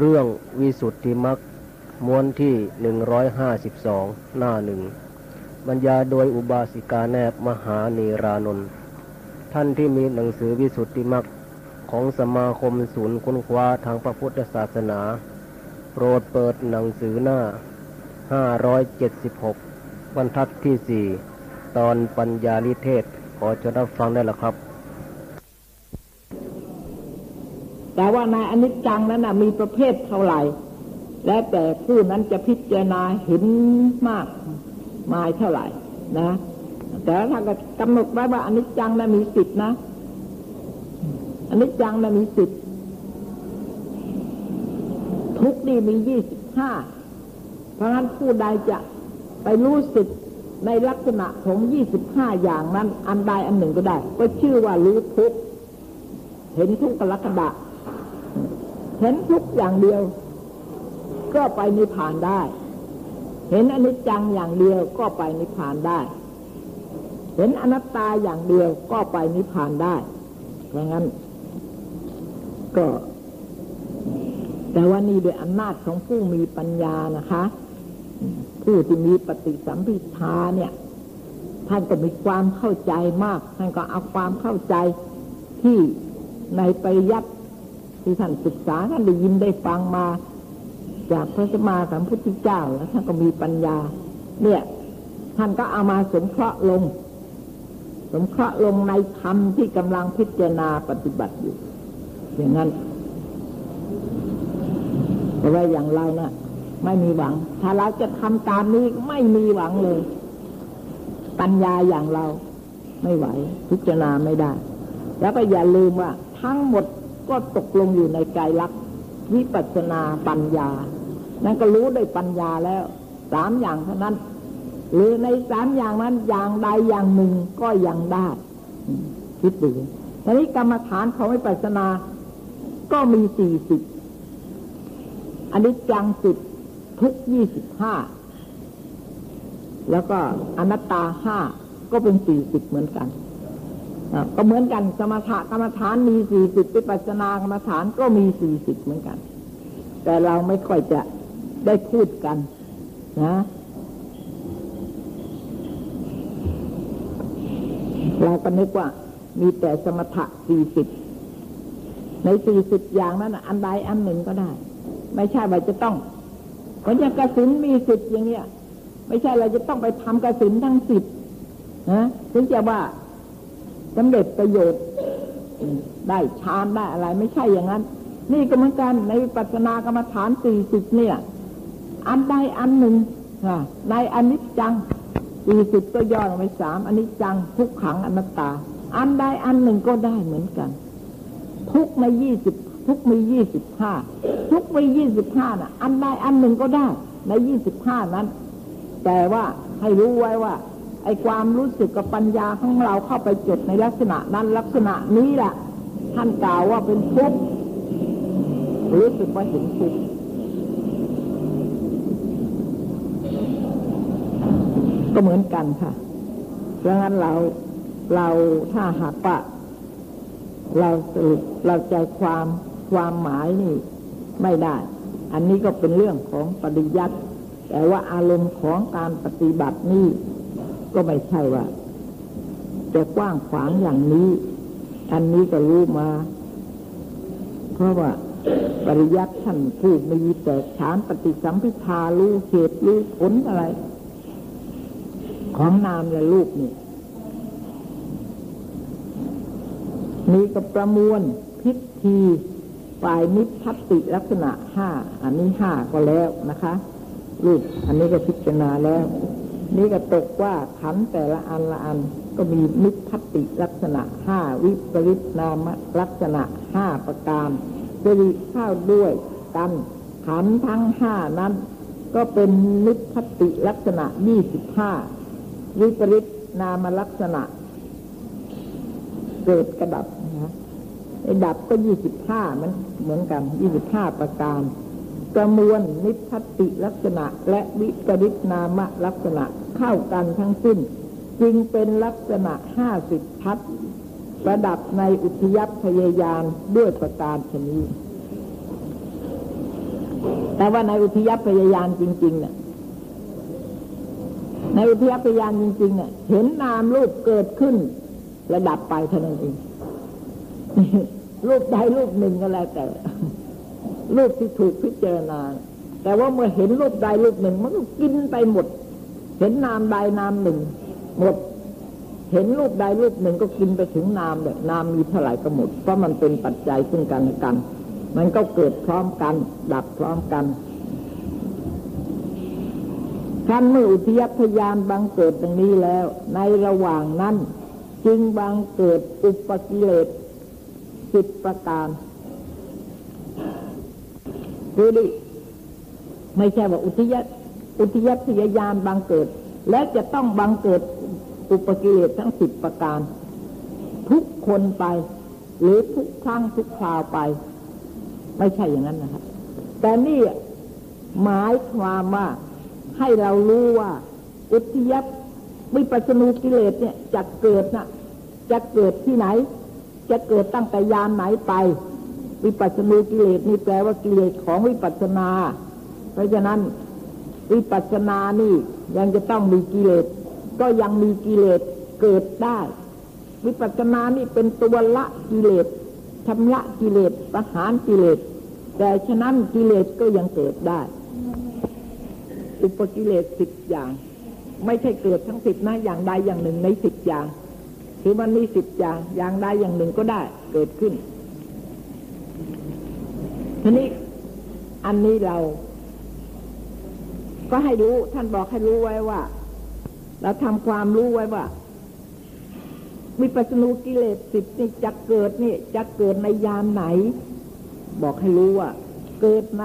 เรื่องวิสุทธิมักม้วนที่หนึ่งร้อยห้าสิบสองหน้าหนึ่งบรรยาโดยอุบาสิกาแนบมหาเนรานนท์ท่านที่มีหนังสือวิสุทธิมักของสมาคมศูนย์ค้นคว้าทางพระพุทธศาสนา โปรดเปิดหนังสือหน้า 576 บรรทัดที่สี่ตอนปัญญาลิเทศ ขอจะรับฟังได้ละครับ แต่ว่าในอนิจจังนั้นนะมีประเภทเท่าไหร่ และแต่ผู้นั้นจะพิจารณาเห็นมากมายเท่าไหร่นะ แต่ถ้าก็กำหนดไว้ว่าอนิจจังนั้นมีสิทธินะอนิจจังนั้นมีสิทธิทุกนี่มียี่สิบห้าเพราะฉะนั้นผู้ใดจะไปรู้สึกในลักษณะของยี่สิบห้าอย่างนั้น อันใดอันหนึ่งก็ได้ ก็ชื่อว่ารู้ทุกเห็นทุกขลักษณะ เห็นทุกอย่างเดียว ก็ไปนิพพานได้ เห็นอนิจจังอย่างเดียวก็ไปนิพพานได้ เห็นอนัตตาอย่างเดียวก็ไปนิพพานได้ เพราะงั้น ก็ แต่ว่านี่ด้วยอำนาจของผู้มีปัญญานะคะ ผู้ที่มีปฏิสัมพิทาเนี่ยท่านก็มีความเข้าใจมาก ท่านก็เอาความเข้าใจที่ในปริยัติ ที่ท่านศึกษาท่านได้ยินได้ฟังมา จากพระสมมาสัมพุทธเจ้าแล้วท่านก็มีปัญญา เนี่ย ท่านก็เอามาสงเคราะห์ลงสงเคราะห์ลงในธรรมที่กำลังพิจารณาปฏิบัติอยู่ อย่างนั้นแต่ว่าอย่างเรานะ่ะไม่มีหวัง ถ้าเราจะทำตามนี้ไม่มีหวังเลย ปัญญาอย่างเราไม่ไหว พิจารณาไม่ได้ แล้วก็อย่าลืมว่า ทั้งหมด ก็ตกลงอยู่ในกายลักษณ์วิปัสนาปัญญา นั่นก็รู้ด้วยปัญญาแล้วสามอย่างเท่านั้น หรือในสามอย่างนั้นอย่างใดอย่างหนึ่งก็ยังได้คิดดูทีนี้กรรมฐานของวิปัสนา ก็มีสี่สิบอันนี้จังสิบทุกยี่สิบห้าแล้วก็อนัตตาห้าก็เป็นสี่สิบเหมือนกัน ก็เหมือนกันสมถะกรรมฐานมีสี่สิบวิปัสสนากรรมฐานก็มีสี่สิบเหมือนกัน แต่เราไม่ค่อยจะได้พูดกันนะเราก็นึกว่ามีแต่สมถะสี่สิบในสี่สิบอย่างนั้นอันใดอันหนึ่งก็ได้ ไม่ใช่ว่าจะต้องเพราะอย่างกระสินมีสิบอย่างเงี้ย ไม่ใช่เราจะต้องไปทำกระสินทั้งสิบนะถึงจะว่า สำเร็จประโยชน์ได้ฌานได้อะไร ไม่ใช่อย่างนั้น นี่ก็เหมือนกันในปัจนากรรมฐานสี่สิบเนี่ย อันใดอันหนึ่งในอนิจจังสี่สิบก็ย่อลงไปสามอนิจจังทุกขังอนัตตา อันใดอันหนึ่งก็ได้เหมือนกัน ทุกในยี่สิบทุกมียี่สิบห้าทุกมียี่สิบห้าน่ะ อันใดอันหนึ่งก็ได้ ในยี่สิบห้านั้น แต่ว่าให้รู้ไว้ว่า ไอ้ความรู้สึกกับปัญญาของเราเข้าไปจดในลักษณะนั้นลักษณะนี้แหละท่านกล่าวว่าเป็นทุกข์รู้สึกว่าเห็นทุกข์ก็เหมือนกันค่ะดังนั้นเราเราถ้าหากว่าเราสรุปเราใจความความหมายนี่ไม่ได้ อันนี้ก็เป็นเรื่องของปริยัติแต่ว่าอารมณ์ของการปฏิบัตินี่ ก็ไม่ใช่ว่าจะกว้างขวางอย่างนี้ อันนี้ก็รู้มา เพราะว่าปริยัติท่านผู้มีแต่ฐานปฏิสัมพิทารู้เหตุรู้ผลอะไร ของนามและรูปนี่นี่ก็ประมวลพิธีฝ่ายนิพพัติลักษณะห้าอันนี้ห้าก็แล้วนะคะรูปอันนี้ก็พิจารณาแล้ว นี่ก็ตกว่าขันแต่ละอันละอันก็มีมิพัติลักษณะห้าวิปริตนามลักษณะห้าประการจะมีข้าวด้วยกัน ขันทั้งห้านั้น ก็เป็นมิพัติลักษณะยี่สิบห้าวิปริตนามลักษณะ เกิดกระดับนะไอ้ดับก็ยี่สิบห้ามันเหมือนกันยี่สิบห้าประการ ประมวลนิพพติลักษณะและวิปริตนามลักษณะเข้ากันทั้งสิ้น จึงเป็นลักษณะห้าสิบทัศประดับในอุทยพยายานด้วยประการชนีแต่ว่าในอุทยพยายามจริง ๆ เนี่ย ในอุทยพยานจริง ๆ เนี่ย เห็นนามรูปเกิดขึ้นระดับไปเท่านั้นเองรูปใดรูปหนึ่งก็แล้วแต่ รูปที่ถูกพิจารณา แต่ว่าเมื่อเห็นรูปใดรูปหนึ่ง มันก็กินไปหมด เห็นนามใดนามหนึ่ง หมด เห็นรูปใดรูปหนึ่งก็กินไปถึงนามเลยนามมีเท่าไหร่ก็หมด เพราะมันเป็นปัจจัยซึ่งกันและกัน มันก็เกิดพร้อมกัน ดับพร้อมกันท่านเมื่ออุทยพยานบังเกิดตรงนี้แล้ว ในระหว่างนั้น จึงบังเกิดอุปกิเลสสิบประการ ดูดิไม่ใช่ว่าอุทยอุทยพยายานบังเกิด และจะต้องบังเกิดอุปกิเลสทั้งสิบประการ ทุกคนไป หรือทุกครั้งทุกคราวไป ไม่ใช่อย่างนั้นนะครับ แต่นี่หมายความว่าให้เรารู้ว่า อุทยพวิปัสนูกิเลสเนี่ยจะเกิดนะจะเกิดที่ไหน จะเกิดตั้งแต่ยามไหนไป วิปัสนูกิเลสนี่แปลว่ากิเลสของวิปัสนา เพราะฉะนั้นวิปัสนานี่ยังจะต้องมีกิเลส ก็ยังมีกิเลสเกิดได้ วิปัสนานี่เป็นตัวละกิเลสทำละกิเลสประหารกิเลส แต่ฉะนั้นกิเลสก็ยังเกิดได้ อุปกิเลสสิบอย่าง ไม่ใช่เกิดทั้งสิบนะอย่างใดอย่างหนึ่งในสิบอย่าง คือมันมีสิบอย่างอย่างใดอย่างหนึ่งก็ได้เกิดขึ้น ทีนี้อันนี้เรา ก็ให้รู้ท่านบอกให้รู้ไว้ว่า เราทำความรู้ไว้ว่าวิปัสสนูกิเลสสิบนี่จะเกิดนี่จะเกิดในยามไหน บอกให้รู้ว่า เกิดใน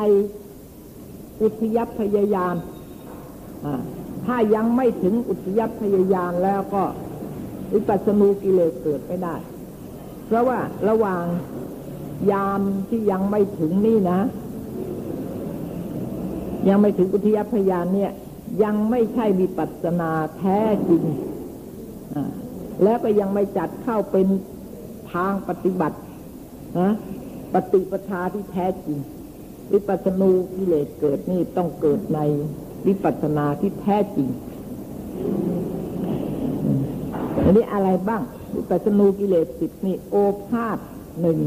อุทยพยายามถ้ายังไม่ถึงอุทยพยายานแล้วก็วิปัสสนูกิเลสเกิดไม่ได้ เพราะว่าระหว่าง ยามที่ยังไม่ถึงนี่นะ ยังไม่ถึงอุทยพยานเนี่ย ยังไม่ใช่วิปัสนาแท้จริง แล้วก็ยังไม่จัดเข้าเป็นทางปฏิบัตินะปฏิปทาที่แท้จริง วิปัสสนูกิเลสเกิดนี่ต้องเกิดในวิปัสสนาที่แท้จริงอันนี้อะไรบ้างวิปัสสนูกิเลสสิบนี่โอภาษหนึ่ง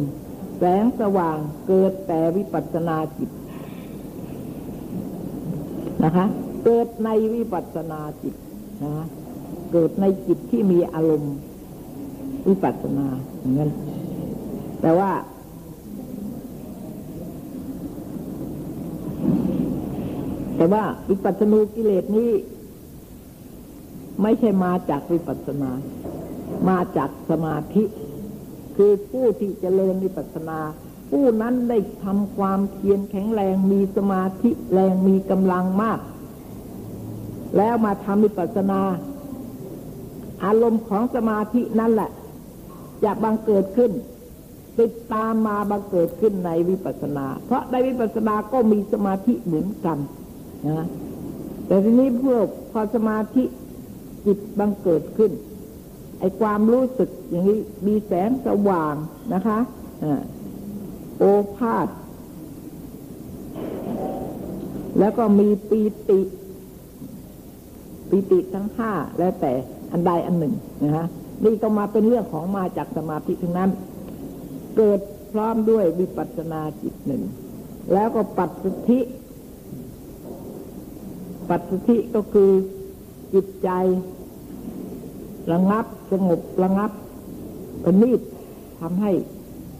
แสงสว่างเกิดแต่วิปัสสนาจิตนะคะ เกิดในวิปัสสนาจิตนะเกิดในจิตที่มีอารมณ์วิปัสสนาอย่างนั้นแต่ว่า แต่ว่าวิปัสสนูกิเลสนี้ ไม่ใช่มาจากวิปัสสนา มาจากสมาธิ คือผู้ที่จเจริญวิปัสสนา ผู้นั้นได้ทำความเพียรแข็งแรงมีสมาธิแรงมีกำลังมาก แล้วมาทำวิปัสสนา อารมณ์ของสมาธินั่นแหละ จะบังเกิดขึ้น ติดตามมาบังเกิดขึ้นในวิปัสสนา เพราะในวิปัสสนาก็มีสมาธิเหมือนกันนะแต่ทีนี้เพื่อพอสมาธิจิตบังเกิดขึ้น ไอความรู้สึกอย่างนี้มีแสงสว่างนะคะโอภาษแล้วก็มีปีติปีติทั้งห้าแล้วแต่อันใดอันหนึ่งนะฮะนี่ก็มาเป็นเรื่องของมาจากสมาธิทั้งนั้น เกิดพร้อมด้วยวิปัสสนาจิตหนึ่ง แล้วก็ปัจสุธิ ปัจจุบันก็คือจิตใจ ระงับสงบระงับประณีตทำให้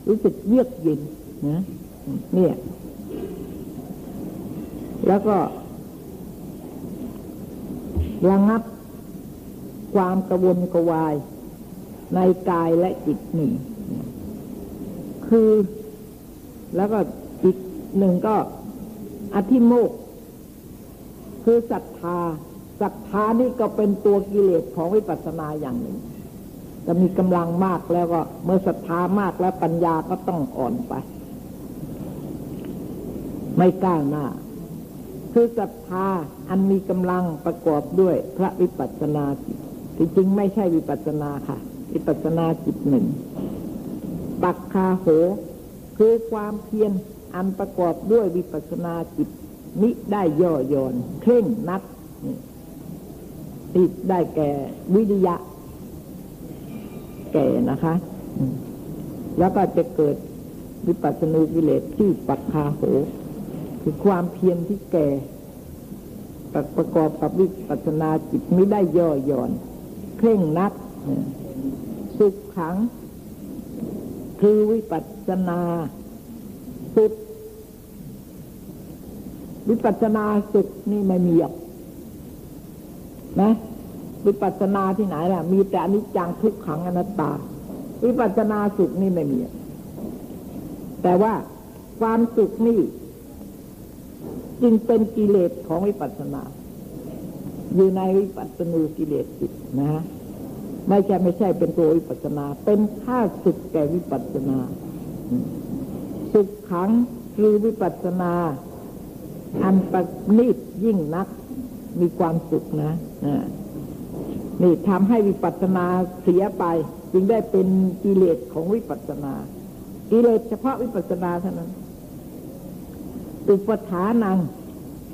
รู้สึกเยือกเย็นนะเนี่ย แล้วก็ระงับความกระวนกระวาย ในกายและจิตหนึ่ง คือแล้วก็อีกหนึ่งก็อธิโมก คือศรัทธา ศรัทธานี่ก็เป็นตัวกิเลสของวิปัสสนาอย่างหนึ่งจะมีกำลังมากแล้วก็ เมื่อศรัทธามากแล้วปัญญาก็ต้องอ่อนไป ไม่ก้าวหน้า คือศรัทธาอันมีกำลังประกอบด้วยพระวิปัสสนาจิตจริงๆไม่ใช่วิปัสสนาค่ะ วิปัสสนาจิตหนึ่งปักคาโห คือความเพียรอันประกอบด้วยวิปัสสนาจิตมิได้ย่อหย่อนเคร่งนัก ติดได้แก่วิริยะ แก่นะคะ แล้วก็จะเกิดวิปัสสนูกิเลสที่ปักคาโห คือความเพียรที่แก่ประกอบกับวิปัสสนาจิตไม่ได้ย่อหย่อน เคร่งนัก สุขขัง คือวิปัสสนาสุด วิปัสสนาสุขนี่ไม่มีหรอก นะวิปัสสนาที่ไหนล่ะ มีแต่อนิจจังทุกขังอนัตตา วิปัสสนาสุขนี่ไม่มี แต่ว่าความสุขนี่จึงเป็นกิเลสของวิปัสสนา อยู่ในวิปัสสนูกิเลสจิตนะ ไม่ใช่ไม่ใช่เป็นตัววิปัสสนา เป็นข้าศึกแก่วิปัสสนา สุขขังคือวิปัสสนา อันประณีตยิ่งนัก มีความสุขนะนี่ทำให้วิปัสสนาเสียไป จึงได้เป็นกิเลสของวิปัสสนากิเลสเฉพาะวิปัสสนาเท่านั้นอุปทานัง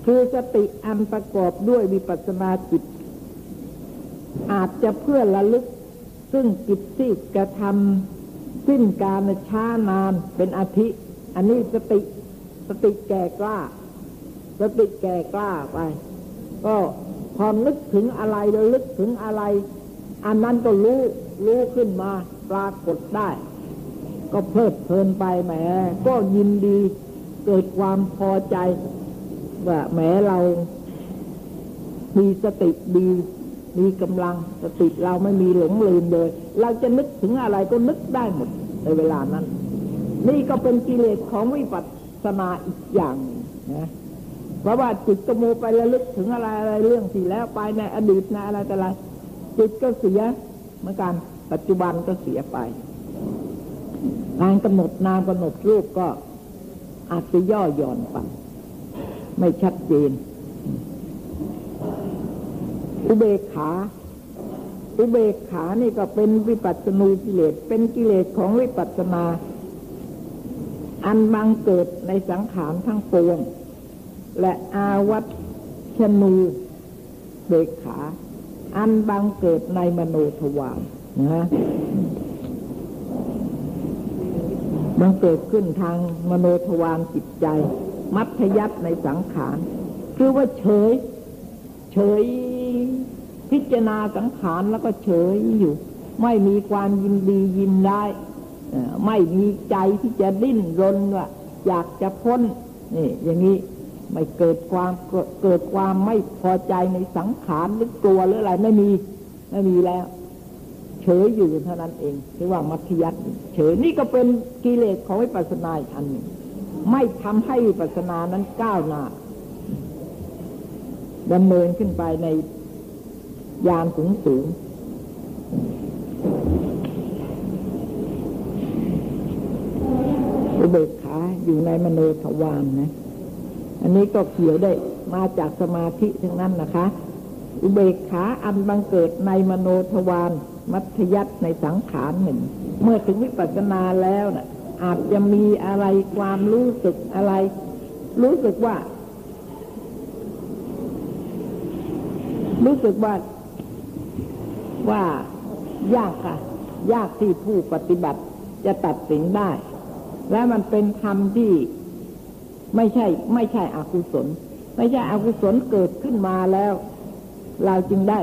คือสติอันประกอบด้วยวิปัสสนาจิต อาจจะเพื่อระลึก ซึ่งจิตที่กระทำสิ้นการช้านานเป็นอาทิ อันนี้สติ สติแก่กล้า สติแก่กล้าไป ก็พอนึกถึงอะไรระลึกถึงอะไร อันนั้นก็รู้รู้ขึ้นมาปรากฏได้ ก็เพลิดเพลินไปแหม ก็ยินดีเกิดความพอใจ ว่าแหมเรามีสติดี มีกำลังสติเราไม่มีหลงลืมเลย เราจะนึกถึงอะไรก็นึกได้หมดในเวลานั้น นี่ก็เป็นกิเลสของวิปัสสนาอีกอย่างนะ เพราะว่าจิตกโมไประลึกถึงอะไรอะไรเรื่องที่แล้วไปในอดีตในอะไรแต่อะไรจิตก็เสียเหมือนกัน ปัจจุบันก็เสียไปการกำหนดนามกำหนดรูปก็อาจจะย่อหย่อนไปไม่ชัดเจน อุเบกขา อุเบกขานี่ก็เป็นวิปัสสนูกิเลส เป็นกิเลสของวิปัสสนา อันบังเกิดในสังขารทั้งปวง และอาวัตชนูเบกขา อันบังเกิดในมโนทวารนะมันเกิดขึ้นทางมโนทวารจิตใจ มัธยัตในสังขาร คือว่าเฉย เฉย พิจารณาสังขารแล้วก็เฉยอยู่ ไม่มีความยินดียินได้ ไม่มีใจที่จะดิ้นรนว่าอยากจะพ้นนี่อย่างนี้ ไม่เกิดความเกิดความไม่พอใจในสังขารหรือกลัวหรืออะไรไม่มีไม่มีแล้ว เฉยอยู่เท่านั้นเองเรียกว่ามัธยัติเฉยนี่ก็เป็นกิเลสของวิปัสสนาอีกอันหนึ่งไม่ทำให้วิปัสสนานั้นก้าวหน้าดำเนินขึ้นไปในยานสูงสูงอุเบกขาอยู่ในมโนทวารนนะ อันนี้ก็เกี่ยวได้มาจากสมาธิทั้งนั้นนะคะ อุเบกขาอันบังเกิดในมโนทวารมัธยัตในสังขารหนึ่ง เมื่อถึงวิปัสสนาแล้วนะ่ะ อาจจะมีอะไรความรู้สึกอะไร รู้สึกว่า รู้สึกว่าว่ายากค่ะ ยากที่ผู้ปฏิบัติจะตัดสินได้ และมันเป็นธรรมที่ ไม่ใช่ ไม่ใช่อกุศล ไม่ใช่อกุศลเกิดขึ้นมาแล้ว เราจึงได้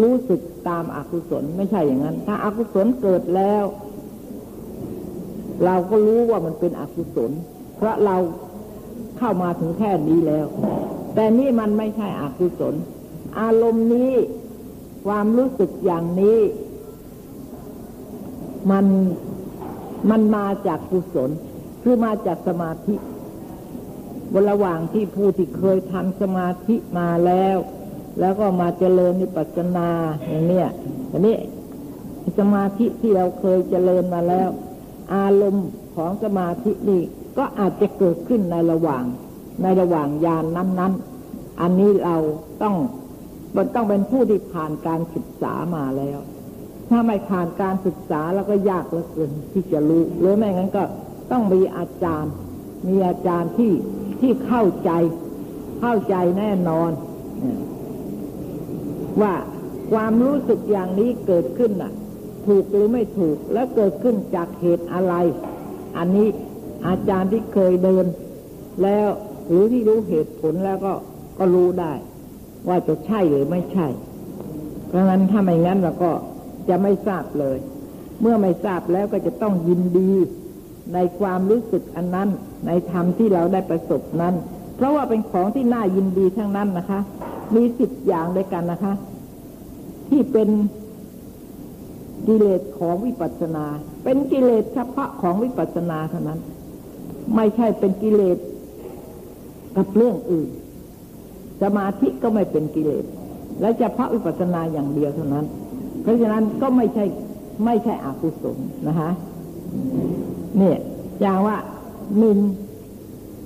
รู้สึกตามอากุศลไม่ใช่อย่างนั้น ถ้าอากุศลเกิดแล้ว เราก็รู้ว่ามันเป็นอกุศล เพราะเราเข้ามาถึงแค่นี้แล้ว แต่นี่มันไม่ใช่อกุศล อารมณ์นี้ความรู้สึกอย่างนี้ มันมันมาจากกุศล คือมาจากสมาธิบนระหว่างที่ผู้ที่เคยทำสมาธิมาแล้ว แล้วก็มาเจริญนิปัจนาอย่างเนี้ยอันนี้สมาธิที่เราเคยเจริญมาแล้ว อารมณ์ของสมาธินี่ก็อาจจะเกิดขึ้นในระหว่าง ในระหว่างยานนั้น ๆ อันนี้เราต้องมันต้องเป็นผู้ที่ผ่านการศึกษามาแล้ว ถ้าไม่ผ่านการศึกษาแล้วก็ยากเหลือเกินที่จะรู้หรือไม่งั้นก็ ต้องมีอาจารย์ มีอาจารย์ที่ที่เข้าใจ เข้าใจแน่นอน ว่าความรู้สึกอย่างนี้เกิดขึ้นน่ะ ถูกหรือไม่ถูกแล้วเกิดขึ้นจากเหตุอะไร อันนี้อาจารย์ที่เคยเดิน แล้วหรือที่รู้เหตุผลแล้วก็ก็รู้ได้ ว่าจะใช่หรือไม่ใช่ เพราะงั้นถ้าไม่งั้นเราก็จะไม่ทราบเลย เมื่อไม่ทราบแล้วก็จะต้องยินดี ในความรู้สึกอันนั้น ในธรรมที่เราได้ประสบนั้น เพราะว่าเป็นของที่น่ายินดีทั้งนั้นนะคะ มีสิบอย่างด้วยกันนะคะ ที่เป็นกิเลสของวิปัสสนา เป็นกิเลสเฉพาะของวิปัสสนาเท่านั้น ไม่ใช่เป็นกิเลสกับเรื่องอื่น สมาธิก็ไม่เป็นกิเลส และเฉพาะวิปัสสนาอย่างเดียวเท่านั้น เพราะฉะนั้นก็ไม่ใช่ไม่ใช่อกุศลนะคะ นี่ยอย่างว่ามิน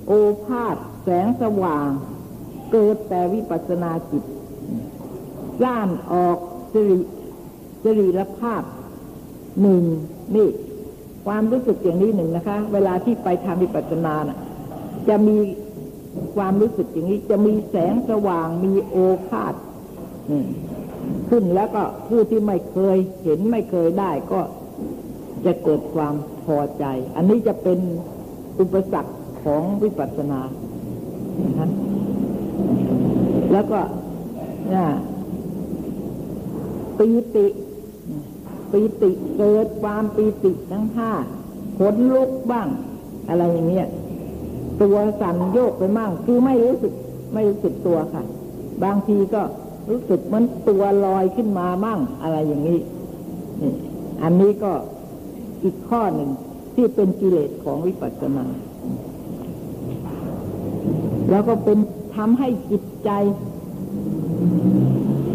โอภาษแสงสว่าง เกิดแต่วิปัสนาจิตร่านออกสิริสิริรภาพหนึ่งนี่ ความรู้สึกอย่างนี้หนึ่งนะคะ เวลาที่ไปทำวิปัสสนานะจะมีความรู้สึกอย่างนี้ จะมีแสงสว่างมีโอภาษขึ้นแล้วก็ผู้ที่ไม่เคยเห็นไม่เคยได้ก็ จะเกิดความพอใจ อันนี้จะเป็นอุปสรรคของวิปัสสนา แล้วก็เนี่ยปีติปีติเกิดความปีติทั้งห้าขนลุกบ้าง อะไรอย่างเงี้ยตัวสั่นโยกไปมั่งคือไม่รู้สึกไม่รู้สึกตัวค่ะ บางทีก็รู้สึกมันตัวลอยขึ้นมามั่งอะไรอย่างนี้นี่อันนี้ก็ อีกข้อหนึ่งที่เป็นกิเลสของวิปัสสนา แล้วก็เป็นทำให้จิตใจ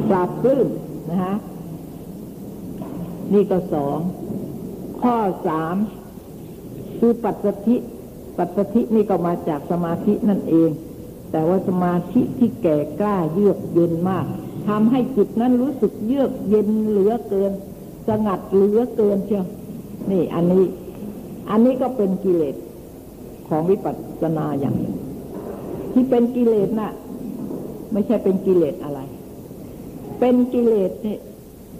ปราบปลื้มนะฮะนี่ก็สอง ข้อสามคือปัจสธิปัจสธินี่ก็มาจากสมาธินั่นเอง แต่ว่าสมาธิที่แก่กล้าเยือกเย็นมากทำให้จิตนั้นรู้สึกเยือกเย็นเหลือเกิน สงัดเหลือเกินเชียว นี่อันนี้ อันนี้ก็เป็นกิเลสของวิปัสสนาอย่างหนึ่งที่เป็นกิเลสน่ะ ไม่ใช่เป็นกิเลสอะไร เป็นกิเลสนี่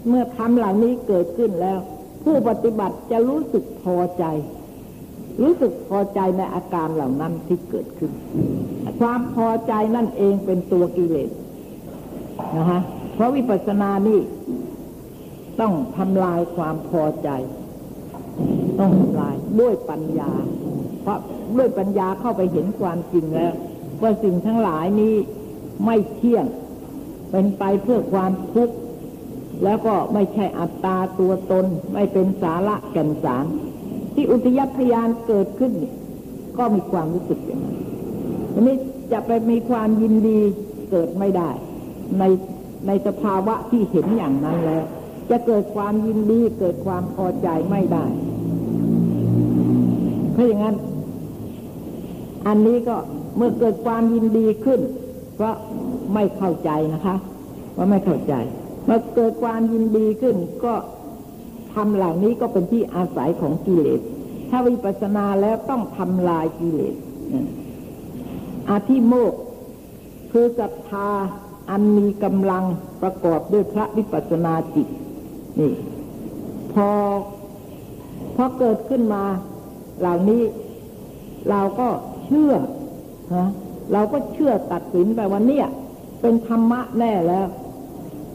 เมื่อทำเหล่านี้เกิดขึ้นแล้ว ผู้ปฏิบัติจะรู้สึกพอใจ รู้สึกพอใจในอาการเหล่านั้นที่เกิดขึ้น ความพอใจนั่นเองเป็นตัวกิเลสนะฮะเพราะวิปัสสนานี่ต้องทำลายความพอใจ ต้องทำลายด้วยปัญญา เพราะด้วยปัญญาเข้าไปเห็นความจริงแล้วว่าสิ่งทั้งหลายนี้ไม่เที่ยง เป็นไปเพื่อความทุกข์แล้วก็ไม่ใช่อัตตาตัวตน ไม่เป็นสาระแก่นสาร ที่อุทยพยานเกิดขึ้น ก็มีความรู้สึกอย่างนั้นทีนี้จะไปมีความยินดีเกิดไม่ได้ ในในสภาวะที่เห็นอย่างนั้นแล้ว จะเกิดความยินดีเกิดความพอใจไม่ได้ เพราะอย่างนั้น อันนี้ก็เมื่อเกิดความยินดีขึ้น เพราะไม่เข้าใจนะคะ ว่าไม่เข้าใจ เมื่อเกิดความยินดีขึ้น ก็ทำเหล่านี้ก็เป็นที่อาศัยของกิเลส ถ้าวิปัสสนาแล้วต้องทำลายกิเลสอาธิโมกคือศรัทธาอันมีกำลังประกอบด้วยพระวิปัสสนาจิตนี่พอพอเกิดขึ้นมา เหล่านี้ เราก็เชื่อฮะเราก็เชื่อตัดสินไปว่าเนี่ยเป็นธรรมะแน่แล้ว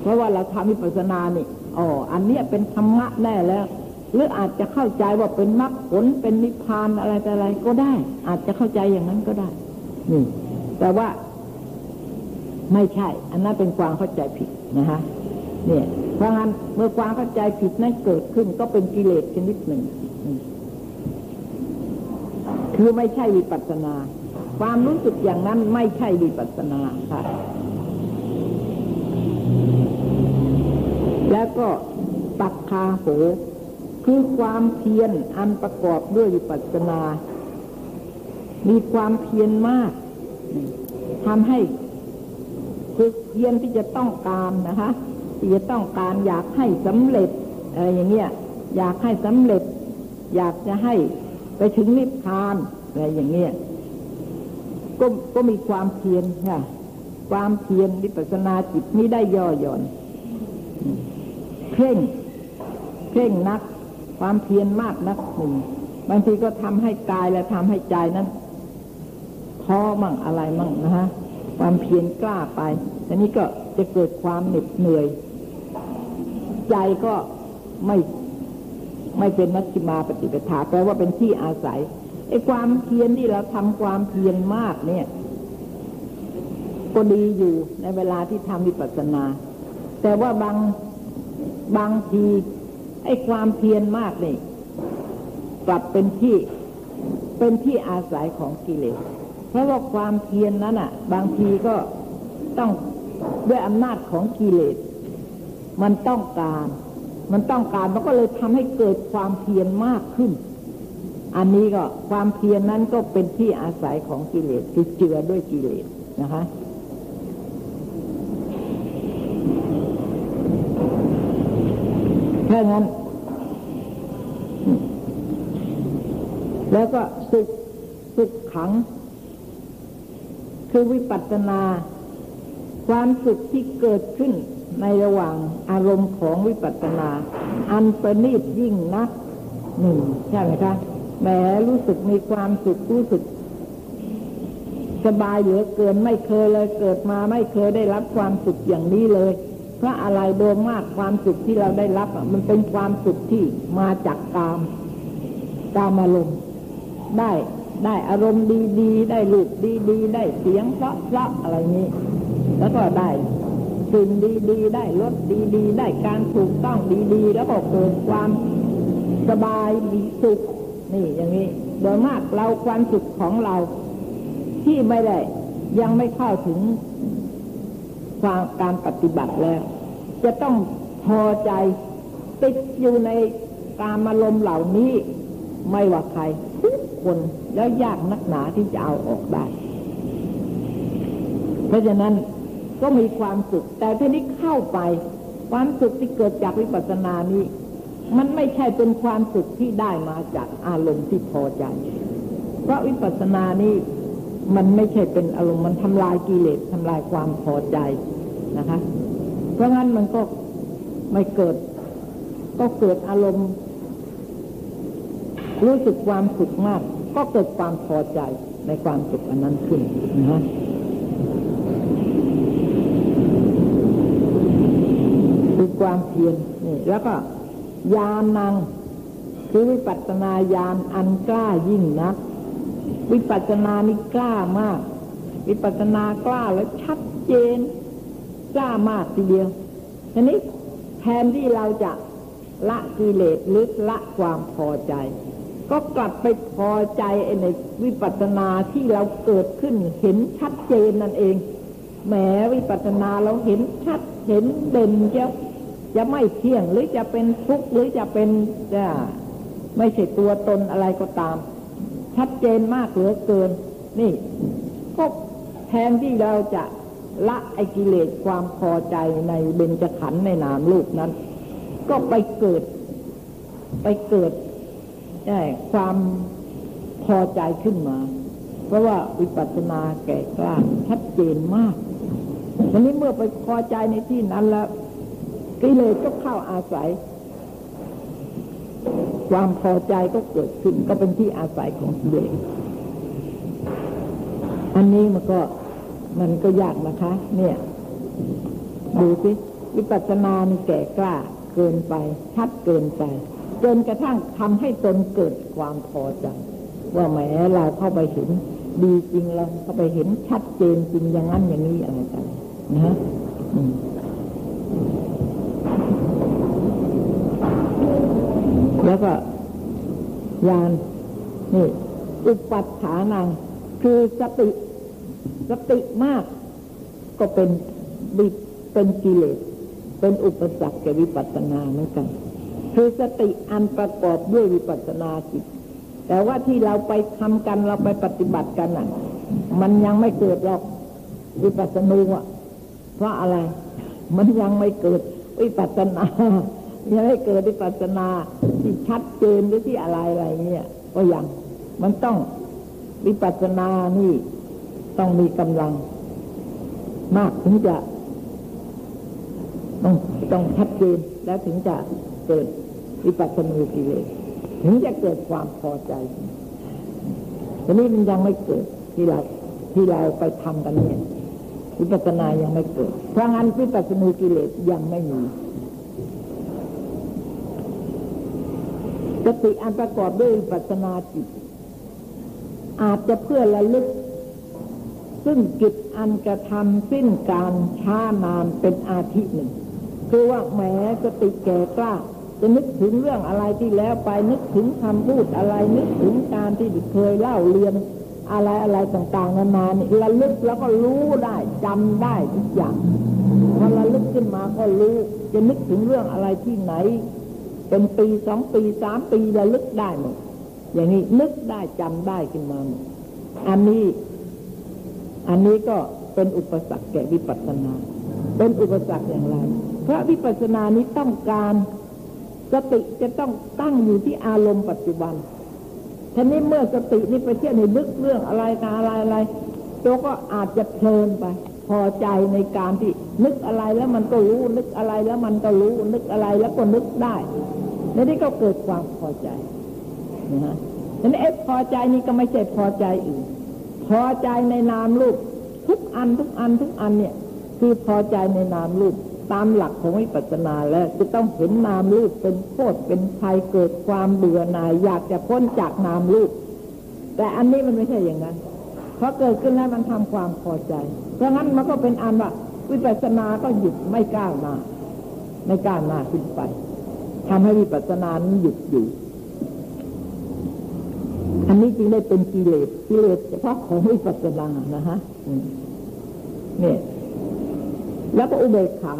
เพราะว่าเราทำวิปัสสนานี่อ๋ออันเนี้ยเป็นธรรมะแน่แล้ว หรืออาจจะเข้าใจว่าเป็นมรรคผลเป็นนิพพานอะไรแต่อะไรก็ได้ อาจจะเข้าใจอย่างนั้นก็ได้ นี่ แต่ว่าไม่ใช่ อันนั้นเป็นความเข้าใจผิดนะฮะเนี่ยเพราะงั้นเมื่อความเข้าใจผิดนั้นเกิดขึ้นก็เป็นกิเลสชนิดหนึ่ง คือไม่ใช่วิปัสนา ความรู้สึกอย่างนั้นไม่ใช่วิปัสสนาค่ะ แล้วก็ปักคาโหคือความเพียรอันประกอบด้วยวิปัสสนา มีความเพียรมากทำให้คือเพียรที่จะต้องการนะคะที่จะต้องการอยากให้สำเร็จอะไรอย่างเงี้ยอยากให้สำเร็จ อยากจะให้ ไปถึงนิพพานอะไรอย่างเงี้ยก็ก็มีความเพียรค่ะ ความเพียรวิปัสนาจิตไม่ได้ย่อหย่อนเพ่งเพ่งนัก ความเพียรมากนักหนึ่งบางทีก็ทำให้กายและทำให้ใจนั้นท้อมั่งอะไรมั่งนะฮะความเพียรกล้าไปทีนี้ก็จะเกิดความเหน็ดเหนื่อย ใจก็ไม่ ไม่เป็นมัชฌิมาปฏิปทาแปลว่าเป็นที่อาศัยไอ้ความเพียรที่เราทำความเพียรมากเนี่ย ก็ดีอยู่ในเวลาที่ทำวิปัสสนา แต่ว่าบางบางทีไอ้ความเพียรมากนี่กลับเป็นที่เป็นที่อาศัยของกิเลสเพราะว่าความเพียรนนั้นอะ บางทีก็ต้องด้วยอำนาจของกิเลส มันต้องการ มันต้องการมันก็เลยทำให้เกิดความเพียรมากขึ้น อันนี้ก็ความเพียรนนั้นก็เป็นที่อาศัยของกิเลสคือเจือด้วยกิเลสนะคะถ้างั้น แล้วก็สุขสุขขัง คือวิปัสสนา ความสุขที่เกิดขึ้น ในระหว่างอารมณ์ของวิปัสสนา อันประณีตยิ่งนักหนึ่งใช่ไหมคะแหมรู้สึกมีความสุขรู้สึก สบายเหลือเกินไม่เคยเลยเกิดมาไม่เคยได้รับความสุขอย่างนี้เลยเพราะอะไรโดยมากความสุขที่เราได้รับมันเป็นความสุขที่มาจากกามกามอารมณ์ได้ได้อารมณ์ดีๆ ได้รูปดีๆ ได้เสียงเพราะๆอะไรนี้ แล้วก็ได้ สิ่งดีๆ ได้รสดีๆ ได้การถูกต้องดี ๆ แล้วก็เกิดความสบายมีสุขนี่อย่างนี้โดยมากเราความสุขของเรา ที่ไม่ได้ยังไม่เข้าถึงความการปฏิบัติแล้ว จะต้องพอใจติดอยู่ในการอารมณ์เหล่านี้ไม่ว่าใครทุกคนแล้วยากนักหนาที่จะเอาออกได้ เพราะฉะนั้น ก็มีความสุข แต่ทีนี้เข้าไป ความสุขที่เกิดจากวิปัสสนานี้ มันไม่ใช่เป็นความสุขที่ได้มาจากอารมณ์ที่พอใจ เพราะวิปัสสนานี้มันไม่ใช่เป็นอารมณ์มันทำลายกิเลสทำลายความพอใจนะคะ เพราะงั้นมันก็ไม่เกิด ก็เกิดอารมณ์ รู้สึกความสุขมาก ก็เกิดความพอใจในความสุขอันนั้นขึ้นนะฮะ ความเพียรนี่ แล้วก็ยานนางคือวิปัสสนาญาณอันกล้ายิ่งนักวิปัสสนานี่กล้ามาก วิปัสสนากล้าและชัดเจน กล้ามากทีเดียวทีนี้แทนที่เราจะละกิเลสหรือละความพอใจ ก็กลับไปพอใจในวิปัสสนาที่เราเกิดขึ้นเห็นชัดเจนนั่นเองแหมวิปัสสนาเราเห็นชัดเห็นเด่นเจะ จะไม่เที่ยงหรือจะเป็นทุกข์หรือจะเป็นจะไม่ใช่ตัวตนอะไรก็ตาม ชัดเจนมากเหลือเกิน นี่ก็แทนที่เราจะละไอกิเลสความพอใจในเบญจขันธ์ในนามลูกนั้น ก็ไปเกิด ไปเกิดได้ความพอใจขึ้นมา เพราะว่าวิปัสสนาแก่กล้าชัดเจนมากวันนี้เมื่อไปพอใจในที่นั้นแล้ว กิเลสก็เข้าอาศัย ความพอใจก็เกิดขึ้นก็เป็นที่อาศัยของกิเลสอันนี้มันก็มันก็ยากนะคะ เนี่ย ดูสิวิปัสสนานี่แก่กล้า เกินไป ชัดเกินไปจนกระทั่งทำให้ตนเกิดความพอใจว่าแหมเราเข้าไปเห็น ดีจริงเราเข้าไปเห็นชัดเจนจริงอย่างนั้นอย่างนี้อะไรกันนะ แล้วก็ยานนี่ อุปัฏฐานัง คือสติ สติมาก ก็เป็นบิเป็นกิเลส เป็นอุปสรรคแก่วิปัสสนาเหมือนกัน คือสติอันประกอบด้วยวิปัสสนาจิต แต่ว่าที่เราไปทำกันเราไปปฏิบัติกันอะ มันยังไม่เกิดหรอกวิปัสสนูอะ เพราะอะไร มันยังไม่เกิดวิปัสสนา ยังไม่เกิดวิปัสสนาที่ชัดเจนหรือที่อะไรอะไรเนี่ยก็ยังมันต้องวิปัสสนานี่ต้องมีกำลัง มากถึงจะต้องต้องชัดเจนแล้วถึงจะเกิดวิปัสสนูกิเลสถึงจะเกิดความพอใจทีนี้มันยังไม่เกิดที่เราที่เราไปทำกันเนี่ยวิปัสสนายังไม่เกิดเพราะงั้นวิปัสสนูกิเลสยังไม่มี สติอันประกอบด้วยปัสนาจิต อาจจะเพื่อระลึก ซึ่งกิจอันกระทำสิ้นการช้านานเป็นอาทิตย์หนึ่ง คือว่าแม้สติแก่กล้าจะนึกถึงเรื่องอะไรที่แล้วไปนึกถึงคำพูดอะไร นึกถึงการที่เคยเล่าเรียนอะไรอะไรต่างๆนานานี่ระลึกแล้วก็รู้ได้จำได้ทุกอย่างพอระลึกขึ้นมาก็รู้ จะนึกถึงเรื่องอะไรที่ไหน เป็นปีสองปีสามปีระลึกได้หมดอย่างนี้นึกได้จำได้ขึ้นมาหมดอันนี้อันนี้ก็เป็นอุปสรรคแก่วิปัสสนา เป็นอุปสรรคอย่างไร เพราะวิปัสสนานี้ต้องการสติจะต้องตั้งอยู่ที่อารมณ์ปัจจุบันทีนี้เมื่อสตินี่ไปเที่ยวในลึกเรื่องอะไรกาอะไรอะไรตัวก็อาจจะเพลินไป พอใจในการที่นึกอะไรแล้วมันก็รู้ นึกอะไรแล้วมันก็รู้ นึกอะไรแล้วก็นึกได้ ในนี้ก็เกิดความพอใจนะฮะทีนี้เอพอใจนี่ก็ไม่ใช่พอใจอื่น พอใจในนามรูปทุกอันทุกอันทุกอันเนี่ย คือพอใจในนามรูปตามหลักของวิปัสสนาแล้วจะต้องเห็นนามรูปเป็นโทษเป็นภัยเกิดความเบื่อหน่ายอยากจะพ้นจากนามรูปแต่อันนี้มันไม่ใช่อย่างนั้นพอเกิดขึ้นแล้วมันทำความพอใจ เพราะงั้นมันก็เป็นอันว่าวิปัสสนาก็หยุดไม่ก้าวหน้า ไม่ก้าวหน้าขึ้นไป ทำให้วิปัสสนานั้นหยุดอยู่ อันนี้จึงได้เป็นกิเลสกิเลสเฉพาะของวิปัสสนานะฮะเนี่ยแล้วก็อุเบกขา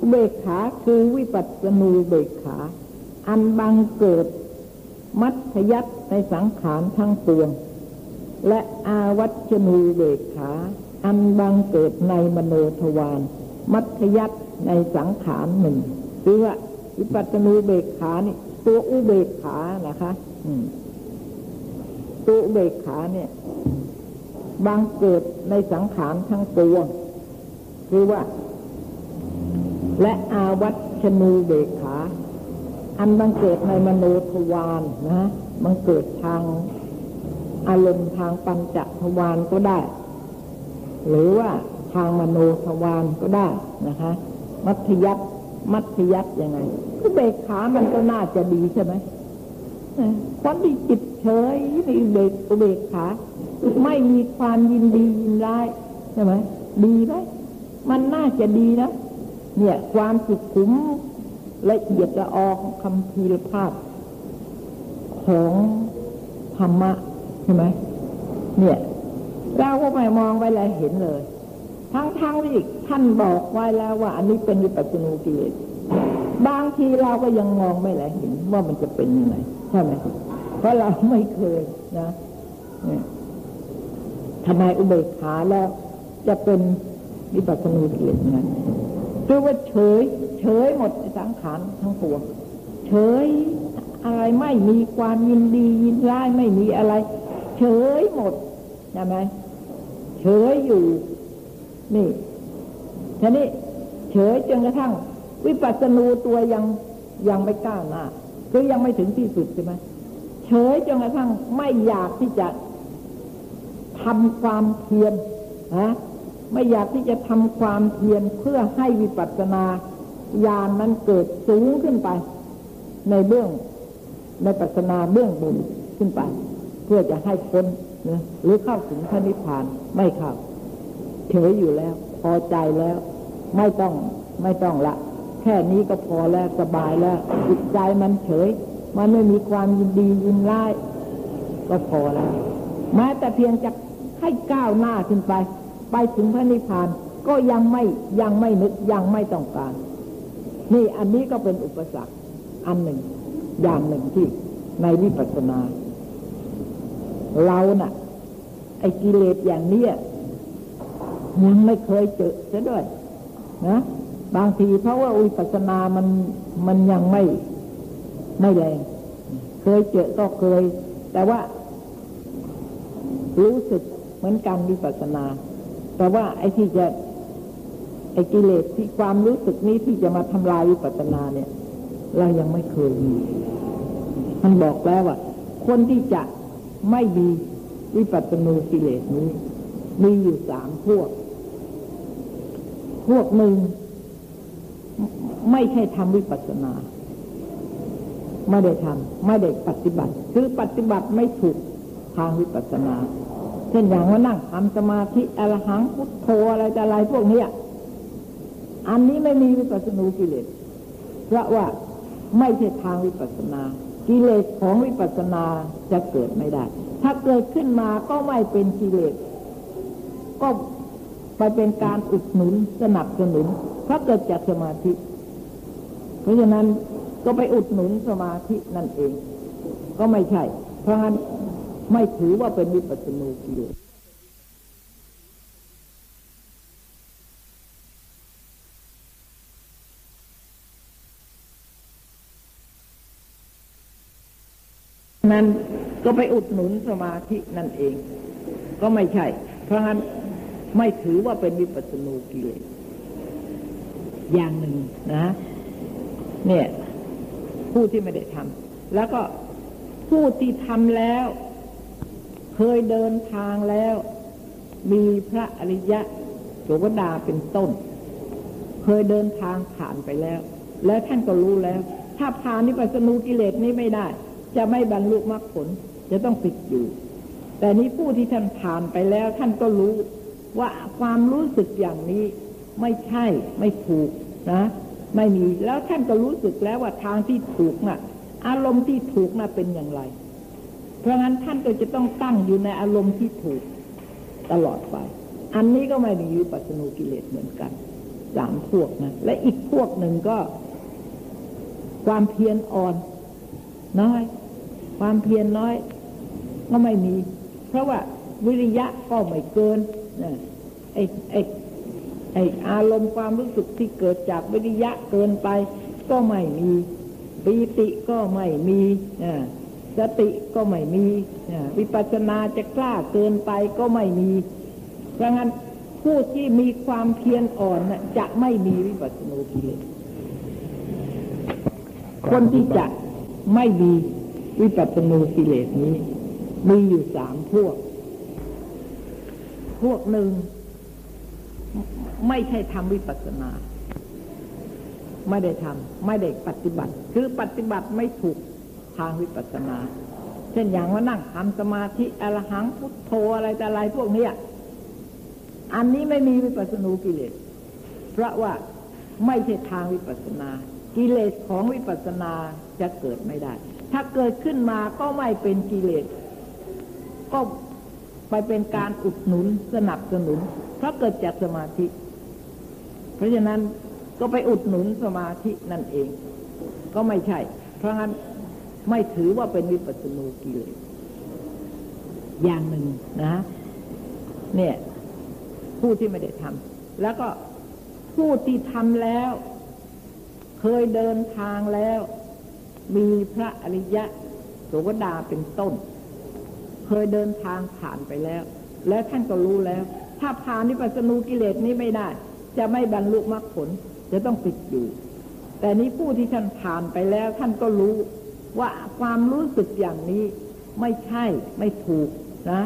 อุเบกขาคือวิปัสสนูเบกขา อันบังเกิดมัธยัตในสังขารทั้งปวง และอาวัชนูเบกขา อันบังเกิดในมโนทวารมัธยัตในสังขารหนึ่ง คือว่าวิปัสสนูเบกขานี่ ตัวอุเบกขานะคะตัวอุเบกขาเนี่ยบางเกิดในสังขารทั้งปวงคือว่า และอาวัชนูเบกขา อันบังเกิดในมโนทวารนะ บังเกิดทางอารมณ์ทางปัญจทวารก็ได้ หรือว่าทางมโนทวารก็ได้นะคะ มัธยัต มัธยัตยังไงก็เบกขามันก็น่าจะดีใช่ไหมคนที่จิตเฉยในเบกเบกขา ไม่มีความยินดียินร้ายใช่ไหมดีไหมมันน่าจะดีนะเนี่ย ความสุขุมละเอียดละออของคำพีรภาพ ของธรรมะใช่ไหมเนี่ย เราก็ไปมองไปแล้วเห็นเลย ทั้งๆทที่ท่านบอกไว้แล้วว่า อันนี้เป็นวิปัสสนูกิเลสบางทีเราก็ยังมองไม่แลเห็นว่ามันจะเป็นยังไงใช่ไหมเพราะเราไม่เคยนะทำไมอุเบกขาแล้ว จะเป็นวิปัสสนูกิเลสนั้นคือว่าเฉย เฉยหมดสังขารทั้งปวงเฉยอะไรไม่มีความยินดียินร้ายไม่มีอะไร เฉยหมดใช่ไหมเฉยอยู่ นี่ทีนี้เฉยจนกระทั่ง วิปัสสนูตัวยังยังไม่ก้าวหน้าคือยังไม่ถึงที่สุดใช่ไหมเฉยจนกระทั่งไม่อยากที่จะทำความเพียรนะไม่อยากที่จะทำความเพียรเพื่อให้วิปัสสนาญาณนั้นเกิดสูงขึ้นไป ในเบื้องในปัสนาเบื้องบนขึ้นไป เพื่อจะให้พ้นหรือเข้าถึงพระนิพพานไม่เข้า เฉยอยู่แล้ว พอใจแล้ว ไม่ต้องไม่ต้องละ แค่นี้ก็พอแล้วสบายแล้วจิตใจมันเฉย มันไม่มีความยินดียินร้ายก็พอแล้วแม้แต่เพียงจะให้ก้าวหน้าขึ้นไป ไปถึงพระนิพพาน ก็ยังไม่ยังไม่นึกยังไม่ต้องการ นี่อันนี้ก็เป็นอุปสรรคอันหนึ่ง อย่างหนึ่งที่ในวิปัสสนา เรานะ่ะ ไอ้กิเลสอย่างนี้ย งไม่เคยเจอซะด้วยนะบางทีเพราะว่าวิปัสสนามันมันยังไม่ไม่แรง เคยเจอก็เคย แต่ว่า รู้สึกเหมือนกันวิปัสสนา แต่ว่าไอ้ที่จะไอ้กิเลสที่ความรู้สึกนี้ที่จะมาทำลายวิปัสสนาเนี่ย เรายังไม่เคยมีมันบอกแล้วว่า คนที่จะไม่มีวิปัสสนูกิเลสนี้ มีอยู่สามพวก พวกหนึ่ง ไม่ใช่ทำวิปัสสนา ไม่ได้ทำไม่ได้ปฏิบัติ คือปฏิบัติไม่ถูกทางวิปัสสนา เช่นอย่างว่านั่งทำสมาธิอรหังพุทโธอะไรแต่อะไรพวกเนี้ยอันนี้ไม่มีวิปัสสนูกิเลสเพราะว่าไม่ใช่ทางวิปัสสนา กิเลสของวิปัสสนาจะเกิดไม่ได้ ถ้าเกิดขึ้นมาก็ไม่เป็นกิเลสก็ ไปเป็นการอุดหนุนสนับสนุนเพราะเกิดจากสมาธิ เพราะฉะนั้นก็ไปอุดหนุนสมาธินั่นเอง ก็ไม่ใช่ เพราะงั้นไม่ถือว่าเป็นวิปัสสนูกิเลสนั้นก็ไปอุดหนุนสมาธินั่นเอง ก็ไม่ใช่ เพราะงั้น ไม่ถือว่าเป็นวิปัสสนูกิเลสอย่างหนึ่งนะ เนี่ย ผู้ที่ไม่ได้ทำแล้วก็ผู้ที่ทำแล้ว เคยเดินทางแล้ว มีพระอริยะโสดาเป็นต้น เคยเดินทางผ่านไปแล้ว แล้วท่านก็รู้แล้ว ถ้าผ่านนิพพานูกิเลสนี้ไม่ได้ จะไม่บรรลุมรรคผล จะต้องติดอยู่ แต่นี้ผู้ที่ท่านผ่านไปแล้ว ท่านก็รู้ ว่าความรู้สึกอย่างนี้ไม่ใช่ไม่ถูกนะ ไม่มีแล้วท่านก็รู้สึกแล้วว่าทางที่ถูกน่ะ อารมณ์ที่ถูกน่ะเป็นอย่างไร เพราะงั้นท่านก็จะต้องตั้งอยู่ในอารมณ์ที่ถูกตลอดไป อันนี้ก็ไม่มีวิปัสสนูกิเลสเหมือนกันสามพวกนะและอีกพวกหนึ่งก็ ความเพียรอ่อน น้อย ความเพียรน้อย ก็ไม่มี เพราะว่าวิริยะก็ไม่เกิน ไอ้ไอ้ไอ้อารมณ์ความรู้สึกที่เกิดจากวิริยะเกินไปก็ไม่มีปีติก็ไม่มีสติก็ไม่มีวิปัสสนาจะกล้าเกินไปก็ไม่มี เพราะงั้นผู้ที่มีความเพียรอ่อนจะไม่มีวิปัสสนูกิเลสคนที่จะไม่มีวิปัสสนูกิเลสนี้ มีอยู่สามพวก พวกหนึ่ง ไม่ใช่ทำวิปัสสนา ไม่ได้ทำไม่ได้ปฏิบัติ คือปฏิบัติไม่ถูกทางวิปัสสนา เช่นอย่างว่านั่งทำสมาธิอรหังพุทโธอะไรแต่อะไรพวกนี้อันนี้ไม่มีวิปัสสนูกิเลส เพราะว่าไม่ใช่ทางวิปัสสนา กิเลสของวิปัสสนาจะเกิดไม่ได้ ถ้าเกิดขึ้นมาก็ไม่เป็นกิเลส ก็ ไปเป็นการอุดหนุนสนับสนุน เพราะเกิดจากสมาธิ เพราะฉะนั้นก็ไปอุดหนุนสมาธินั่นเอง ก็ไม่ใช่ เพราะงั้นไม่ถือว่าเป็นวิปัสสนูกิเลสอย่างหนึ่งนะ เนี่ย ผู้ที่ไม่ได้ทำแล้วก็ผู้ที่ทำแล้ว เคยเดินทางแล้ว มีพระอริยะโสดาเป็นต้น เคยเดินทางผ่านไปแล้ว แล้วท่านก็รู้แล้ว ถ้าผ่านนิพพานูกิเลสนี้ไม่ได้ จะไม่บรรลุมรรคผล จะต้องติดอยู่ แต่นี้ผู้ที่ท่านผ่านไปแล้ว ท่านก็รู้ว่าความรู้สึกอย่างนี้ไม่ใช่ไม่ถูกนะ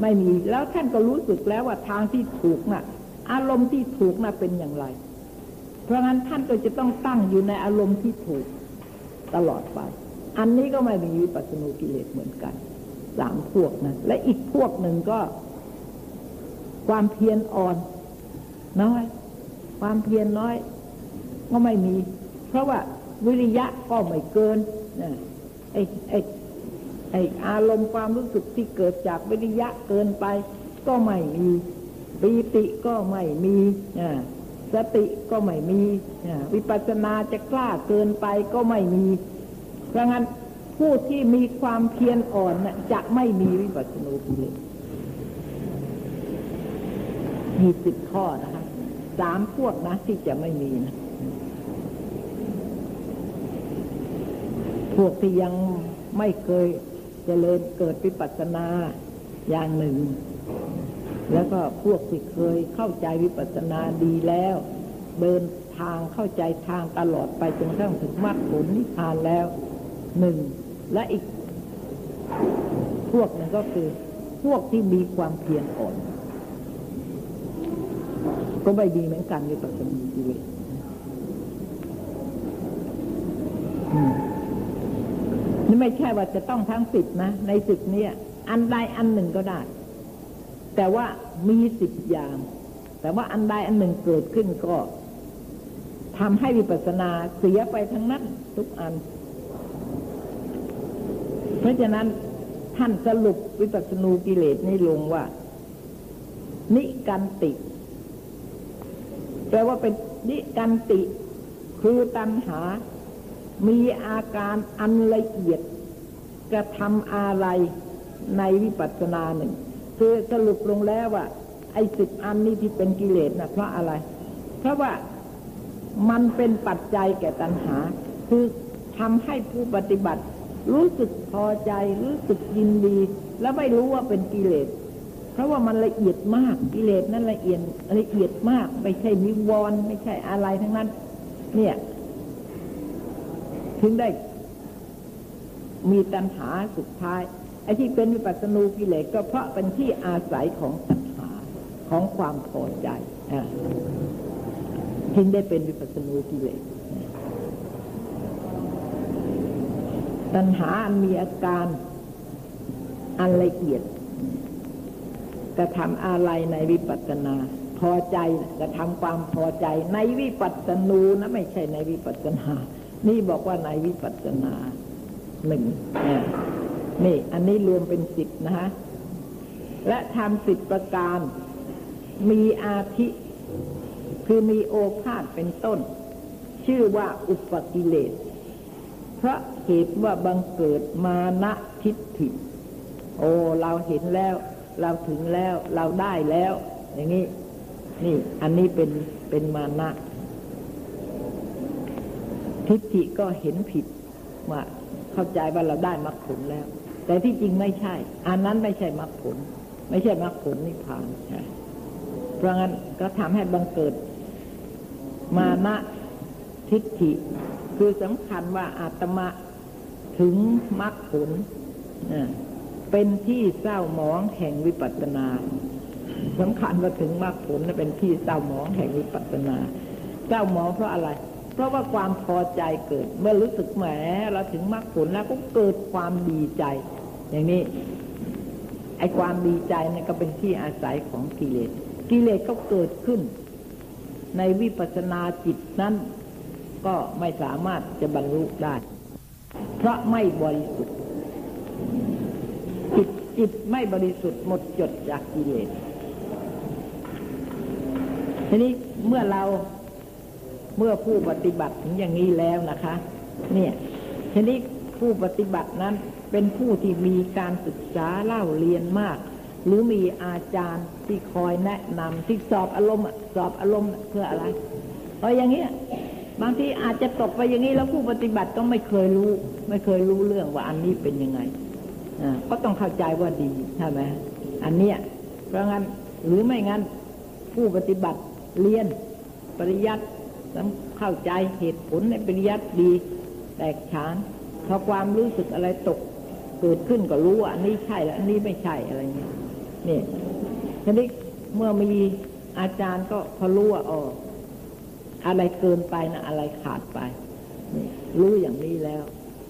ไม่มีแล้วท่านก็รู้สึกแล้วว่าทางที่ถูกนะ่ะ อารมณ์ที่ถูกนะ่ะเป็นอย่างไร เพราะงั้นท่านก็จะต้องตั้งอยู่ในอารมณ์ที่ถูกตลอดไป อันนี้ก็ไม่มีวิปัสสนูกิเลสเหมือนกัน สามพวกนะและอีกพวกหนึ่งก็ ความเพียรอ่อน น้อย ความเพียรน้อย ก็ไม่มี เพราะว่าวิริยะก็ไม่เกินนะไอ้ไอ้ไอ้อารมณ์ความรู้สึกที่เกิดจากวิริยะเกินไป ก็ไม่มีปีติก็ไม่มีสติก็ไม่มีวิปัสสนาจะกล้าเกินไปก็ไม่มี เพราะงั้น ผู้ที่มีความเพียรอ่อนจะไม่มีวิปัสสนูกิเลสมีสิบข้อนะคะสามพวกนะที่จะไม่มีนะพวกที่ยังไม่เคยจเจริญเกิดวิปัสสนาอย่างหนึ่ง แล้วก็พวกที่เคยเข้าใจวิปัสสนาดีแล้ว เดินทางเข้าใจทางตลอดไปจนกระทั่งถึงมรรคผลนิพพานแล้วหนึ่ง และอีก พวกนึงก็คือพวกที่มีความเพียรอ่อน ก็ไม่ดีเหมือนกันวิปัสสนาชีวิตนี่ไม่ใช่ว่าจะต้องทั้งสิบนะ ในสิบเนี่ย อันใดอันหนึ่งก็ได้ แต่ว่ามีสิบอย่าง แต่ว่าอันใดอันหนึ่งเกิดขึ้นก็ทำให้วิปัสสนาเสียไปทั้งนั้นทุกอัน เพราะฉะนั้นท่านสรุปวิปัสสนูกิเลสนี่ลงว่า นิกันติ แปลว่าเป็นนิกันติ คือตัณหา มีอาการอันละเอียด กระทำอะไรในวิปัสสนาหนึ่ง คือสรุปลงแล้วว่า ไอ้สิบอันนี้ที่เป็นกิเลสนะเพราะอะไร เพราะว่ามันเป็นปัจจัยแก่ตัณหา คือทำให้ผู้ปฏิบัติ รู้สึกพอใจรู้สึกยินดี แล้วไม่รู้ว่าเป็นกิเลส เพราะว่ามันละเอียดมากกิเลสนั้นละเอียดละเอียดมาก ไม่ใช่นิวรณ์ไม่ใช่อะไรทั้งนั้น เนี่ย ถึงได้มีตัณหาสุดท้ายไอ้ที่เป็นวิปัสสนูกิเลสก็เพราะเป็นที่อาศัยของตัณหาของความพอใจอ่าถึงได้เป็นวิปัสสนูกิเลส ตัณหามีอาการอันละเอียดกระทำอะไรในวิปัสสนา พอใจกระทำความพอใจในวิปัสสนูนะไม่ใช่ในวิปัสสนา นี่บอกว่าในวิปัสสนาหนึ่งนี่ อันนี้รวมเป็นสิบนะฮะและทำสิบประการมีอาทิคือมีโอภาษเป็นต้น ชื่อว่าอุปกิเลส ราะเหตุว่าบังเกิดมานะทิฏฐิ โอ้เราเห็นแล้ว เราถึงแล้วเราได้แล้ว อย่างนี้ นี่อันนี้เป็นเป็นมานะ ทิฏฐิก็เห็นผิดว่าเข้าใจว่าเราได้มรรคผลแล้ว แต่ที่จริงไม่ใช่ อันนั้นไม่ใช่มรรคผล ไม่ใช่มรรคผลนิพพานเพราะงั้นก็ทำให้บังเกิด มานะทิฏฐิ คือสำคัญว่าอาตมาถึงมรรคผลเป็นที่เศร้าหมองแห่งวิปัสสนาสำคัญว่าถึงมรรคผลเป็นที่เศร้าหมองแห่งวิปัสสนาเศร้าหมองเพราะอะไร เพราะว่าความพอใจเกิด เมื่อรู้สึกแหมเราถึงมรรคผลแล้วก็เกิดความดีใจ อย่างนี้ไอ้ความดีใจนี่ก็เป็นที่อาศัยของกิเลส กิเลสก็เกิดขึ้น ในวิปัสสนาจิตนั้น ก็ไม่สามารถจะบรรลุได้ เพราะไม่บริสุทธิ์จิตจิตไม่บริสุทธิ์หมดจดจากกิเลสทีนี้เมื่อเราเมื่อผู้ปฏิบัติถึงอย่างนี้แล้วนะคะ เนี่ยทีนี้ผู้ปฏิบัตินั้นเป็นผู้ที่มีการศึกษาเล่าเรียนมาก หรือมีอาจารย์ที่คอยแนะนำที่สอบอารมณ์สอบอารมณ์เพื่ออะไรเพราะอย่างเงี้ย บางทีอาจจะตกไปอย่างนี้แล้วผู้ปฏิบัติก็ไม่เคยรู้ ไม่เคยรู้เรื่องว่าอันนี้เป็นยังไงอ่าก็ต้องเข้าใจว่าดีใช่ไหมอันเนี้ยเพราะงั้นหรือไม่งั้นผู้ปฏิบัติเรียนปริยัติเข้าใจเหตุผลในปริยัติดี แตกฉานพอความรู้สึกอะไรตกเกิดขึ้นก็รู้ว่าอันนี้ใช่แล้วอันนี้ไม่ใช่อะไรเงี้ยนี่ทีนี้เมื่อมีอาจารย์ก็พอรู้ว่าอ๋อ อะไรเกินไปนะอะไรขาดไป รู้อย่างนี้แล้ว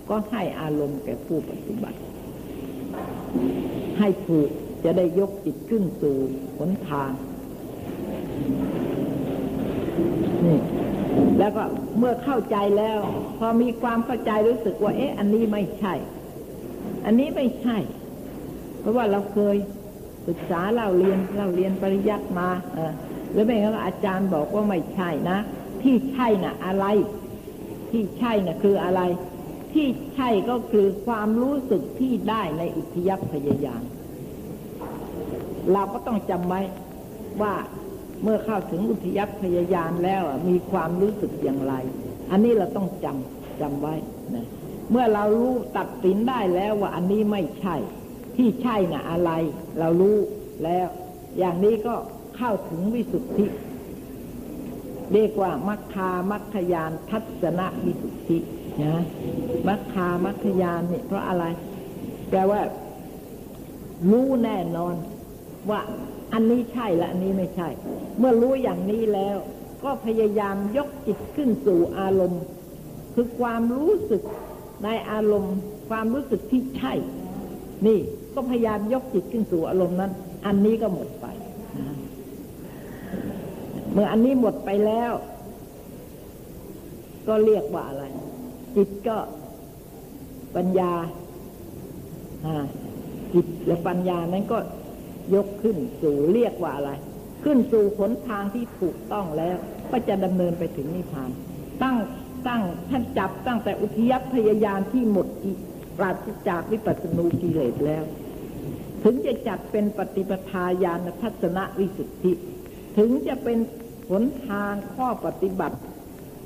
ก็ให้อารมณ์แก่ผู้ปฏิบัติ ให้ถูกจะได้ยกจิตขึ้นสู่หนทางนี่แล้วก็เมื่อเข้าใจแล้ว พอมีความเข้าใจรู้สึกว่า เอ๊ะ อันนี้ไม่ใช่ อันนี้ไม่ใช่ เพราะว่าเราเคยศึกษาเราเรียนเราเรียนปริยัติมา เออแล้วไม่งั้นอาจารย์บอกว่าไม่ใช่นะ ที่ใช่น่ะอะไร ที่ใช่น่ะคืออะไร ที่ใช่ก็คือความรู้สึกที่ได้ในอุทิยพยายามเราก็ต้องจำไว้ว่าเมื่อเข้าถึงอุทยพยายานแล้วมีความรู้สึกอย่างไร อันนี้เราต้องจำจำไว้นะเมื่อเรารู้ตัดสินได้แล้วว่าอันนี้ไม่ใช่ ที่ใช่นะ่ะอะไร เรารู้แล้ว อย่างนี้ก็เข้าถึงวิสุทธิ เรียกว่ามัคคามัคคยานทัศนวิสุทธินะมัคคามัคคยานนี่เพราะอะไรแปลว่า รู้แน่นอน ว่าอันนี้ใช่และอันนี้ไม่ใช่ เมื่อรู้อย่างนี้แล้ว ก็พยายามยกจิตขึ้นสู่อารมณ์ คือความรู้สึกในอารมณ์ ความรู้สึกที่ใช่ นี่ก็พยายามยกจิตขึ้นสู่อารมณ์นั้น อันนี้ก็หมดไป เมื่ออันนี้หมดไปแล้ว ก็เรียกว่าอะไร จิตก็ปัญญาจิตและปัญญานั้นก็ยกขึ้นสู่เรียกว่าอะไร ขึ้นสู่หนทางที่ถูกต้องแล้ว ก็จะดำเนินไปถึงนิพพาน ตั้งตั้งท่านจับตั้งแต่อุทยพยายานที่หมดปราศจากวิปัสสนูกิเลสแล้ว ถึงจะจัดเป็นปฏิปทาญาณทัศนวิสุทธิ ถึงจะเป็น หนทางข้อปฏิบัติ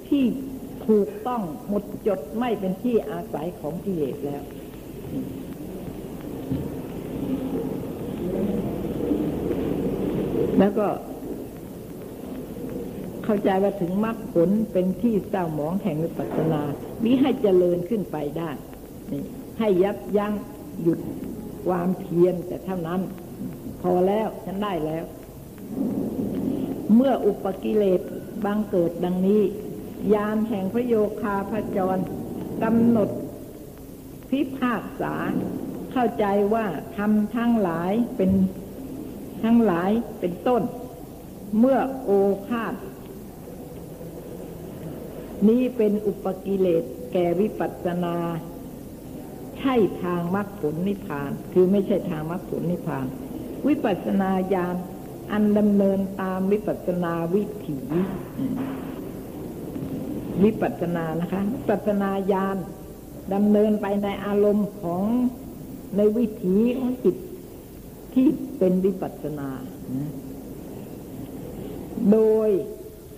ที่ถูกต้องหมดจดไม่เป็นที่อาศัยของกิเลสแล้วแล้วก็ เข้าใจว่าถึงมรรคผลเป็นที่เศร้าหมองแห่งวิปัสสนามิให้เจริญขึ้นไปได้นี่ให้ยับยั้งหยุดความเพียรแต่เท่านั้น พอแล้วฉันได้แล้ว เมื่ออุปกิเลสบังเกิดดังนี้ ยานแห่งพระโยคาพระจรกำหนดพิพากษา เข้าใจว่าทำทั้งหลายเป็นทั้งหลายเป็นต้น เมื่อโอภาษนี้เป็นอุปกิเลสแก่วิปัสสนา ใช่ทางมรรคผลนิพพาน คือไม่ใช่ทางมรรคผลนิพพาน วิปัสสนาญาณ อันดำเนินตามวิปัสนาวิถี วิปัสนานะคะวิปัสสนาญาณดำเนินไปในอารมณ์ของในวิถีของจิตที่เป็นวิปัสนา โดย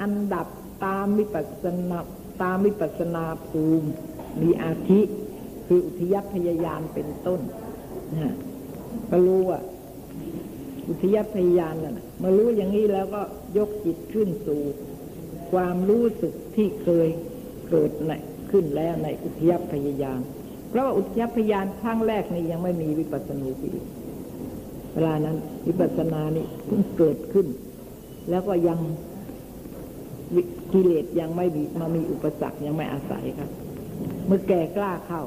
อันดับตามวิปัสนาตามวิปัสนาภูมิ มีอาทิ คืออุทยพยายานเป็นต้นนะก็รู้ว่า อุทยพยายานน่ะมารู้อย่างนี้แล้วก็ยกจิตขึ้นสู่ ความรู้สึกที่เคยเกิดในขึ้นแล้วในอุทยพยายานเพราะว่าอุทยพยานครั้งแรกนี่ยังไม่มีวิปัสสนูปีเวลานั้น วิปัสสนานี่เพิ่งเกิดขึ้น แล้วก็ยังกิเลสยังไม่มีมามีอุปสรรคยังไม่อาศัยครับ เมื่อแก่กล้าเข้า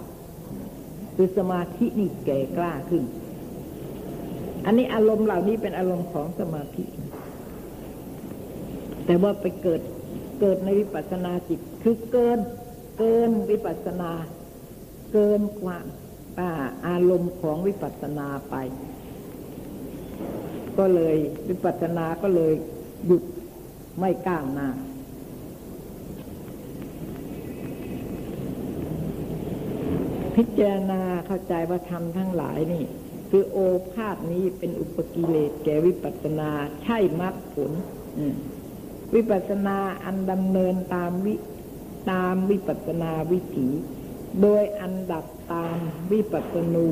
คือสมาธินี่แก่กล้าขึ้น อันนี้อารมณ์เหล่านี้เป็นอารมณ์ของสมาธิ แต่ว่าไปเกิดเกิดในวิปัสสนาจิต คือเกิน เกินวิปัสสนา เกินความอารมณ์ของวิปัสสนาไป ก็เลยวิปัสสนาก็เลยหยุดไม่ก้าวหน้าพิจารณาเข้าใจว่าทำทั้งหลายนี่ คือโอภาษนี้เป็นอุปกิเลสแก่วิปัสนา ใช่มรรคผลวิปัสนาอันดำเนินตามวิตามวิปัสนาวิถีโดยอันดับตามวิปัสนู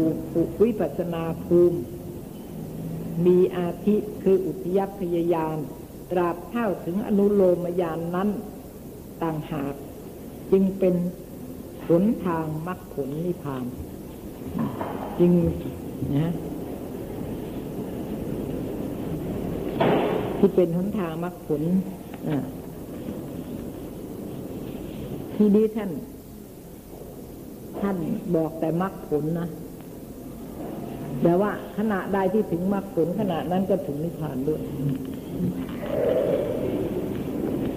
วิปัสนาภูมิ มีอาทิคืออุทยพยายานตราบเท่าถึงอนุโลมยานนั้นต่างหากจึงเป็นหนทางมรรคผลนิพพาน จึง นะที่เป็นหนทางมรรคผลที่นี้ท่าน ท่านบอกแต่มรรคผลนะ แต่ว่าขณะใดที่ถึงมรรคผลขณะนั้นก็ถึงนิพพานด้วย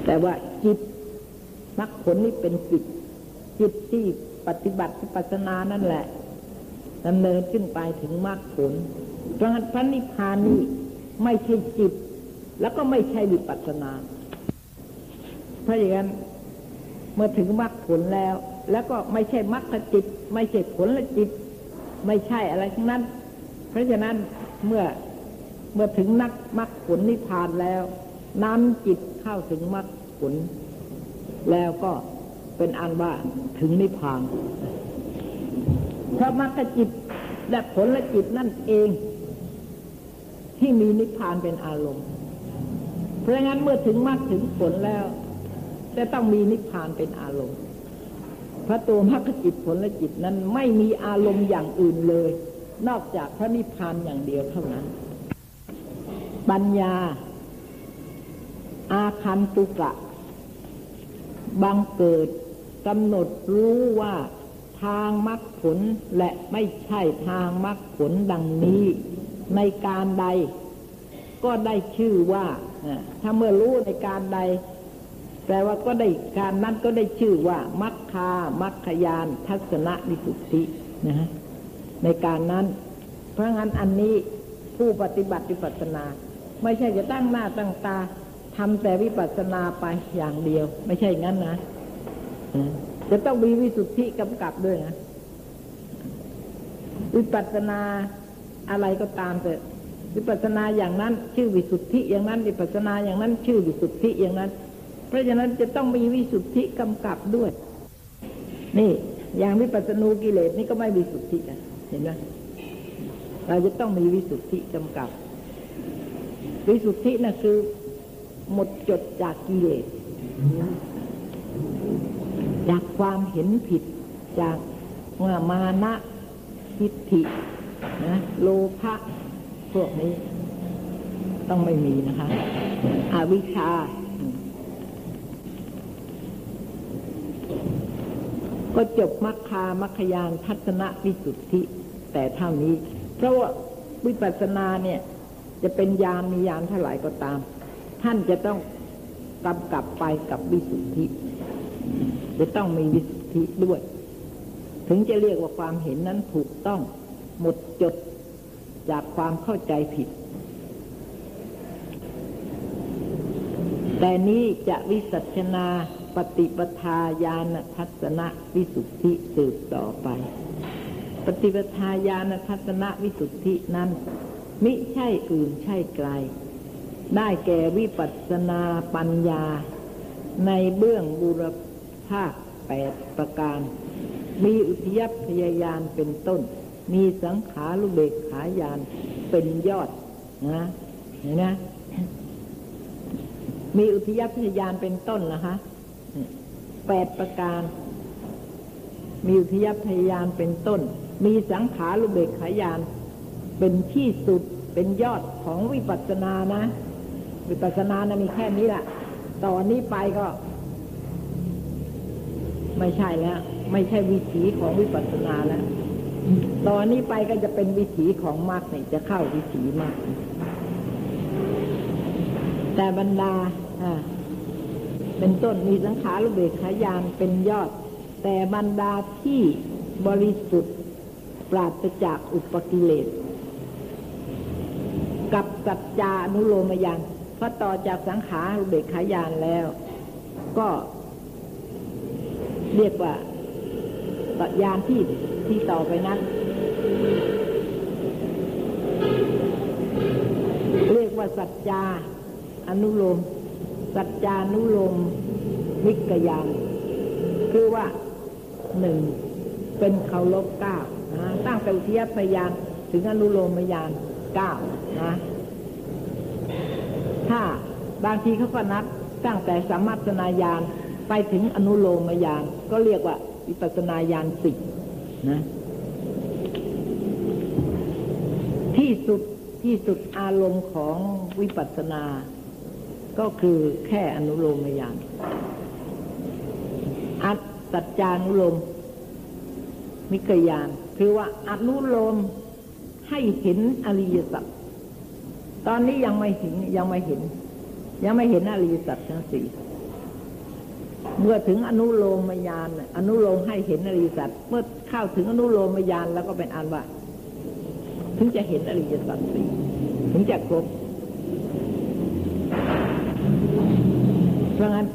แต่ว่าจิตมรรคผลนี่เป็นจิต จิตที่ปฏิบัติปัสนานั่นแหละ ดำเนินขึ้นไปถึงมรรคผลเพราะพระนิพพานนี่ไม่ใช่จิต แล้วก็ไม่ใช่วิปัสนาเพราะอย่างนั้นเมื่อถึงมรรคผลแล้ว แล้วก็ไม่ใช่มรรคจิต ไม่ใช่ผลละจิต ไม่ใช่อะไรทั้งนั้น เพราะฉะนั้นเมื่อเมื่อถึงนักมรรคผลนิพพานแล้วนำจิตเข้าถึงมรรคผล แล้วก็เป็นอันว่าถึงนิพพาน เพราะมรรคจิตและผลละจิตนั่นเอง ที่มีนิพพานเป็นอารมณ์ เพราะงั้นเมื่อถึงมรรคถึงผลแล้ว จะต้องมีนิพพานเป็นอารมณ์พระตัวมรรคจิตผลและจิตนั้นไม่มีอารมณ์อย่างอื่นเลย นอกจากพระนิพพานอย่างเดียวเท่านั้น ปัญญา อาคันตุกะ บังเกิดกำหนดรู้ว่า ทางมรรคผลและไม่ใช่ทางมรรคผลดังนี้ ในการใด ก็ได้ชื่อว่า ถ้าเมื่อรู้ในการใด แปลว่าก็ได้การนั้นก็ได้ชื่อว่ามัคคามัคคยานทัศนวิสุทธินะฮะในการนั้น เพราะงั้นอันนี้ผู้ปฏิบัติวิปัสนา ไม่ใช่จะตั้งหน้าตั้งตาทำแต่วิปัสนาไปอย่างเดียว ไม่ใช่งั้นนะ จะต้องมีวิสุทธิกำกับด้วยนะวิปัสนาอะไรก็ตามแต่วิปัสนาอย่างนั้น ชื่อวิสุทธิอย่างนั้น วิปัสนาอย่างนั้น ชื่อวิสุทธิอย่างนั้น เพราะฉะนั้นจะต้องมีวิสุทธิกำกับด้วย นี่ อย่างวิปัสสนูกิเลสนี่ก็ไม่วิสุทธินะเห็นไหมเราจะต้องมีวิสุทธิกำกับ วิสุทธินะ่ะคือ หมดจดจากกิเลส จากความเห็นผิด จากเมื่อมานะทิฏฐินะโลภะพวกนี้ ต้องไม่มีนะคะอวิชชา ก็จบมัคคามัคคยานทัศนวิสุทธิ แต่เท่านี้ เพราะว่าวิปัสสนาเนี่ย จะเป็นยานมียานเท่าไหร่ก็ตาม ท่านจะต้องกำกับไปกับวิสุทธิ จะต้องมีวิสุทธิด้วย ถึงจะเรียกว่าความเห็นนั้นถูกต้องหมดจดจากความเข้าใจผิด แต่นี้จะวิสัชนาปฏิปทาญาณทัศนวิสุทธิสืบต่อไป ปฏิปทาญาณทัศนวิสุทธินั้น มิใช่อื่นใช่ไกล ได้แก่วิปัสสนาปัญญา ในเบื้องบุรพ ภาคแปดประการ มีอุทยพยายานเป็นต้น มีสังขารุเบกขายานเป็นยอดนะเห็นไหมมีอุทยพยายานเป็นต้นนะคะแปดประการ มีอุทยพยายานเป็นต้น มีสังขารุเบกขายานเป็นที่สุดเป็นยอดของวิปัสสนานะ วิปัสสนานะมีแค่นี้แหละต่อนนี้ไปก็ ไม่ใช่แล้ว ไม่ใช่วิถีของวิปัสสนาแล้ว ตอนนี้ไปก็จะเป็นวิถีของมรรคเนี่ยจะเข้าวิถีมรรคแต่บรรดาอ่าเป็นต้นมีสังขารเบกขายานเป็นยอด แต่บรรดาที่บริสุทธิ์ปราศจากอุปกิเลส กับสัจจานุโลมยานพอต่อจากสังขารเบกขายานแล้ว ก็ เรียกว่าปัญญาที่ที่ต่อไปนั้น เรียกว่าสัจจาอนุโลม สัจจานุโลมวิกยานคือว่าหนึ่งเป็นเคารพเก้านะตั้งแต่อุทยพยานถึงอนุโลมยานเก้านะถ้าบางทีเขาก็นับตั้งแต่สมัตนายาน ไปถึงอนุโลมยานก็เรียกว่าวิปัสนาญาณสิบนะที่สุดที่สุดอารมณ์ของวิปัสสนา ก็คือแค่อนุโลมยานอัตสัจจานุโลมมิกยาน คือว่าอนุโลมให้เห็นอริยสัจตอนนี้ยังไม่เห็นยังไม่เห็น ยังไม่เห็นอริยสัจทั้งสี่ เมื่อถึงอนุโลมยานอนุโลมให้เห็นอริยสัจเมื่อเข้าถึงอนุโลมยานแล้วก็เป็นอันว่า ถึงจะเห็นอริยสัจสี่ถึงจะครบเพราะงั้น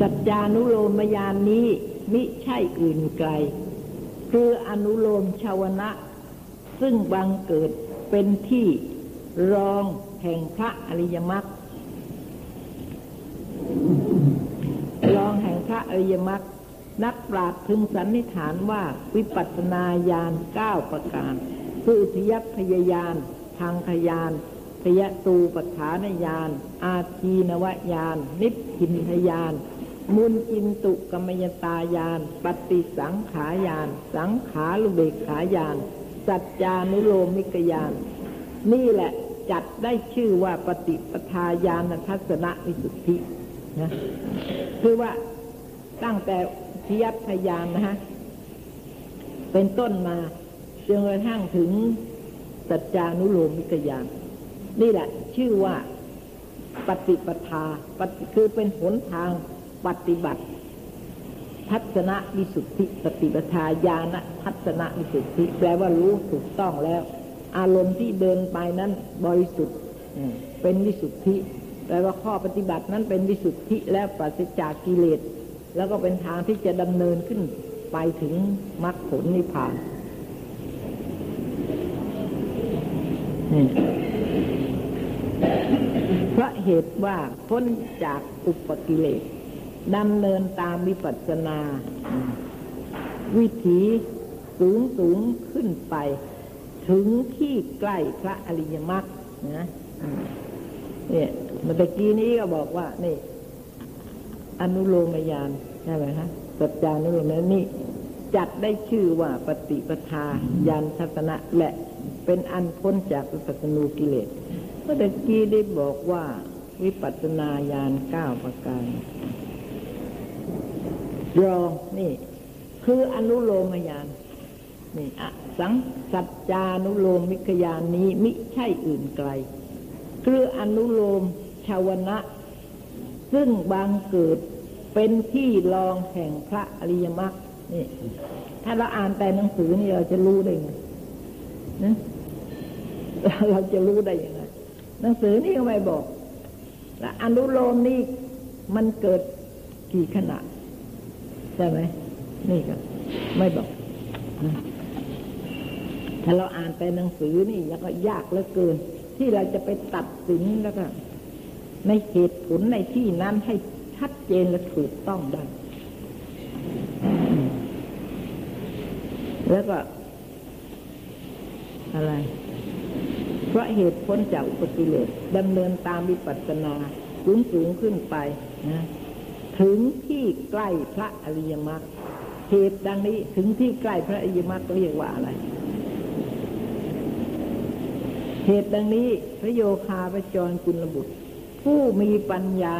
สัจจานุโลมยานนี้มิใช่อื่นไกล คืออนุโลมชาวนะ ซึ่งบังเกิดเป็นที่รองแห่งพระอริยมรรคร อริยมรรคนักปราชญ์พึงสันนิษฐานว่าวิปัสสนาญาณเก้าประการ คืออุทยพยายานพังขยานพยตูปฐานญาณอาทีนวญาณนิพพินทญาณมุนอินตุกรรมยตายาน ปฏิสังขายาน สังขาลุเบกขายาน สัจจานุโลมิกยาน นี่แหละจัดได้ชื่อว่าปฏิปทาญาณทัศนวิสุทธินะคือว่า ตั้งแต่ทิยัพยานนะฮะเป็นต้นมาจนกระทั่งถึงสัจจานุโลมิกยาน นี่แหละ ชื่อว่าปฏิปทาปฏิคือเป็นหนทางปฏิบัติ ทัศนวิสุทธิปฏิปทาญาณทัศนวิสุทธิ แปลว่ารู้ถูกต้องแล้ว อารมณ์ที่เดินไปนั้นบริสุทธิ์เป็นวิสุทธิแปลว่าข้อปฏิบัตินั้นเป็นวิสุทธิแล้วปราศจากกิเลส แล้วก็เป็นทางที่จะดำเนินขึ้นไปถึงมรรคผลนิพพานเพราะเหตุว่าพ้นจากอุปกิเลสดำเนินตามวิปัสสนา วิถีสูงสูงขึ้นไป ถึงที่ใกล้พระอริยมรรคนะเนี่ยเมื่อกี้นี้ก็บอกว่านี่ อนุโลมยานใช่ไหมฮะสัจจานุโลมนี่จัดได้ชื่อว่าปฏิปทาญาณทัศนะและเป็นอันพ้นจากวิปัสนูกิเลสเมื่อกี้ได้บอกว่าวิปัสสนาญาณเก้าประการรองนี่ คืออนุโลมยานนี่อสังสัจจานุโลมมิกยานนี้มิใช่อื่นไกล คืออนุโลมชาวนะ ซึ่งบางเกิดเป็นที่รองแห่งพระอริยมรรคนี่ ถ้าเราอ่านแต่หนังสือนี่เราจะรู้ได้ไงนะเราจะรู้ได้ยังไงหนังสือนี่ก็ไม่บอกและอนุโลมนี่มันเกิดกี่ขณะใช่ไหมนี่ก็ไม่บอกถ้าเราอ่านแต่หนังสือนี่แล้วก็ยากเหลือเกิน ที่เราจะไปตัดสินแล้วก็ ในเหตุผลในที่นั้นให้ชัดเจนและถูกต้องได้ แล้วก็ อะไร เพราะเหตุพ้นจากอุปกิเลสดำเนินตามวิปัสสนาสูงสูงขึ้นไปนะถึงที่ใกล้พระอริยมรรคเหตุดังนี้ถึงที่ใกล้พระอริยมรรคเรียกว่าอะไรเหตุดังนี้พระโยคาพระจรกุลบุตร ผู้มีปัญญา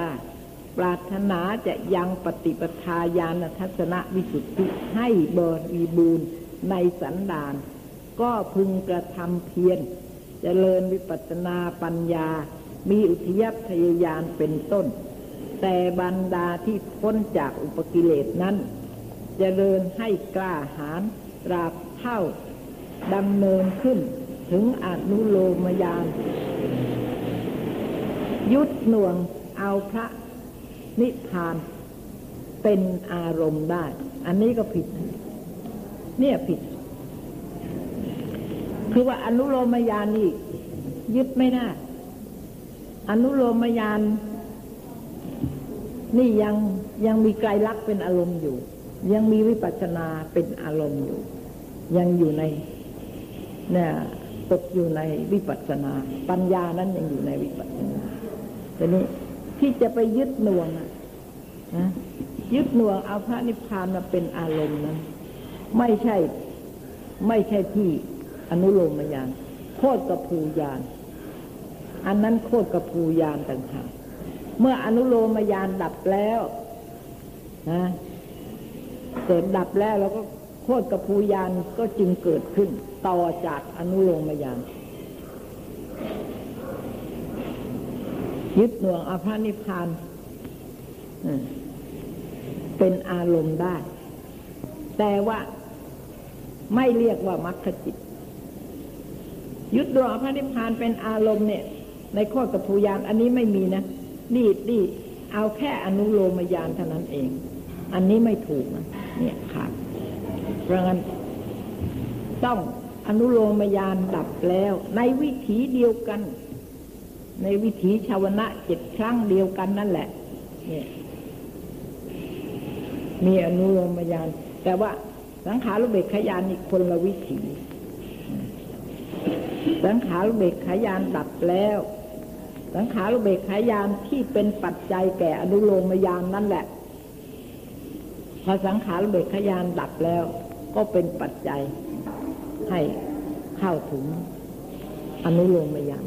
ปรารถนาจะยังปฏิปทาญาณทัศนวิสุทธิให้บริบูรณ์ในสันดาน ก็พึงกระทำเพียรเจริญวิปัสนาปัญญา มีอุทยพยายานเป็นต้น แต่บรรดาที่พ้นจากอุปกิเลสนั้นจเจริญให้กล้าหาญตราบเท่าดำเนินขึ้นถึงอนุโลมยาน ยุดหน่วงเอาพระนิพพานเป็นอารมณ์ได้ อันนี้ก็ผิด เนี่ยผิด คือว่าอนุโลมยานนี่ยึดไม่ได้ อนุโลมยานนี่ยังยังมีไกลลักษณ์เป็นอารมณ์อยู่ ยังมีวิปัสสนาเป็นอารมณ์อยู่ ยังอยู่ในเนี่ยตกอยู่ในวิปัสสนา ปัญญานั้นยังอยู่ในวิปัสสนา ต่นี้ที่จะไปยึดหน่วงนะยึดหน่วงเอาพระนิพพานมาเป็นอารมณ์นั้น ไม่ใช่ ไม่ใช่ที่อนุโลมยานโคตรกับภูยาน อันนั้นโคตรกับภูยานต่างหากเมื่ออนุโลมยานดับแล้วนะเกิดดับแล้วเราก็โคตรกับภูยานก็จึงเกิดขึ้น ต่อจากอนุโลมยาน ยึดหน่วงอภานิพานเป็นอารมณ์ได้ แต่ว่าไม่เรียกว่ามรรคจิต ยึดดวงอภานิพานเป็นอารมณ์เนี่ย ในข้อกับภูยานอันนี้ไม่มีนะนี่นี่เอาแค่อนุโลมยานเท่านั้นเอง อันนี้ไม่ถูกนะเนี่ยขาดเพราะงั้นต้องอนุโลมยานดับแล้ว ในวิถีเดียวกัน ในวิถีชาวนะเจ็ดครั้งเดียวกันนั่นแหละ เนี่ยมีอนุโลมยาน แต่ว่าสังขารุเบกขยานอีกคนละวิถีสังขารุเบกขายานดับแล้ว สังขารุเบกขายานที่เป็นปัจจัยแก่อนุโลมยานนั่นแหละ พอสังขารุเบกขายานดับแล้ว ก็เป็นปัจจัยให้เข้าถึงอนุโลมยาน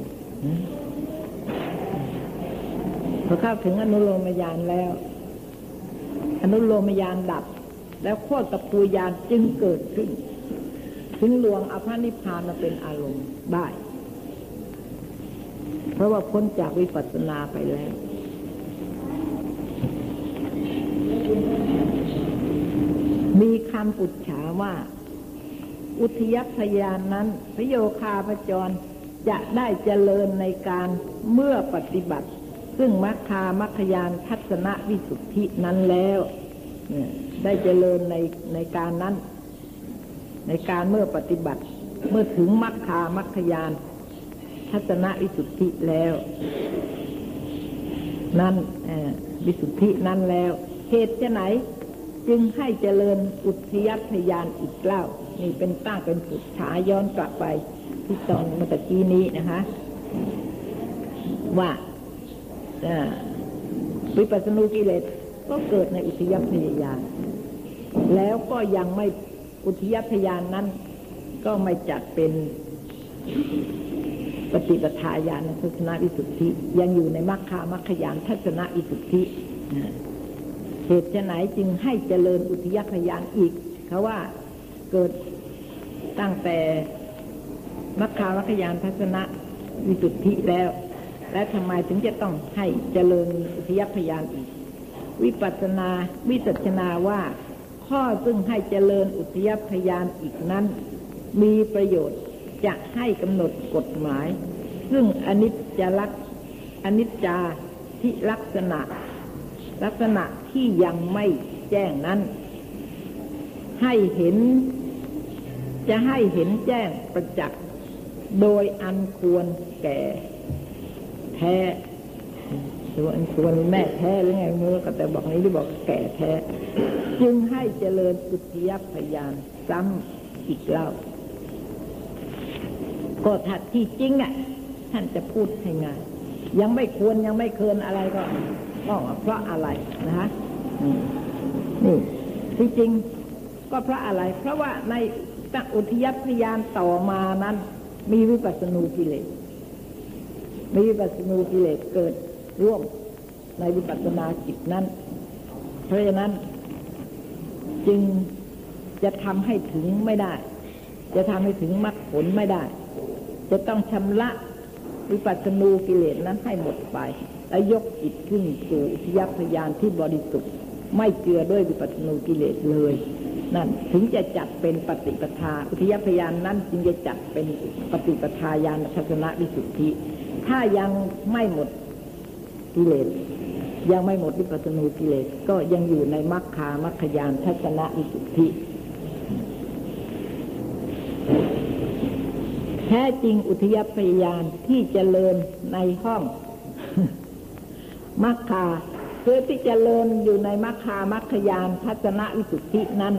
พอเข้าถึงอนุโลมยานแล้ว อนุโลมยานดับ แล้วโคตรตะปูยานจึงเกิดขึ้น ถึงลวงอภนิพานมาเป็นอารมณ์ได้ เพราะว่าพ้นจากวิปัสสนาไปแล้วมีคำอุจฉาว่า อุทยพยานนั้นพระโยคาพจรจะได้เจริญในการเมื่อปฏิบัติ ซึ่งมัคคามัคยานทัศนวิสุทธินั้นแล้วได้เจริญในในการนั้น ในการเมื่อปฏิบัติ เมื่อถึงมัคคามัคยาน ทัศนวิสุทธิแล้ว นั้นวิสุทธินั้นแล้วเหตุจะไหน จึงให้เจริญอุทยพยานอีกเล่า นี่เป็นตั้งเป็นผุดฉาย้อนกลับไปที่ตอนเมื่อกี้นี้นะคะ ว่า วิปัสสนูกิเลสก็เกิดในอุทยพยายานแล้วก็ยังไม่อุทยพยานนั้น ก็ไม่จัดเป็นปฏิปทาญาณทัศนวิสุทธิ ยังอยู่ในมรรคามัคคยานทัศนวิสุทธิเหตุจะไหนจึงให้เจริญอุทยพยานอีกเขาว่าเกิดตั้งแต่มัคคามัคคยานทัศนวิสุทธิแล้ว และทำไมถึงจะต้องให้เจริญอุทยพยานอีก วิปัสนาวิสัชนาว่าข้อซึ่งให้เจริญอุทยพยานอีกนั้น มีประโยชน์จะให้กำหนดกฎหมาย ซึ่งอนิจจลักษอนิจจาที่ลักษณะ ลักษณะที่ยังไม่แจ้งนั้น ให้เห็น จะให้เห็นแจ้งประจักษ์โดยอันควรแก่ แท้หรืออันควรแม่แท้หรือไงมือก็แต่บอกนี้ที่บอกแก่แท้ จึงให้เจริญอุทยพยานซ้ำอีกเล่าก็ถัดที่จริงอะท่านจะพูดให้ง่ายยังไม่ควรยังไม่เคินอะไรก็ก็เพราะอะไรนะฮะนี่ที่จริงก็เพราะอะไร เพราะว่าในอุทยพยานต่อมานั้น มีวิปัสสนูกิเลส มีวิปัสสนูกิเลสเกิดร่วมในวิปัสสนาจิตนั้น เพราะฉะนั้น จึงจะทำให้ถึงไม่ได้ จะทำให้ถึงมรรคผลไม่ได้ จะต้องชำระวิปัสสนูกิเลสนั้นให้หมดไปและยกจิตขึ้นสู่ทิยพยานที่บริสุทธิ์ไม่เจือด้วยวิปัสสนูกิเลสเลย นั่นถึงจะจัดเป็นปฏิปทาอุทยพยานนั้นจึงจะจัดเป็นปฏิปทาญาณทัศนวิสุทธิ ถ้ายังไม่หมดกิเลสยังไม่หมดวิปัสสนูกิเลสก็ยังอยู่ในมรรคามัคคยานทัศนะวิสุทธิแท้จริงอุทยพยานที่เจริญในห้องมัคคาคือที่เจริญอยู่ในมัคคามัคคยานทัศนวิสุทธินั้น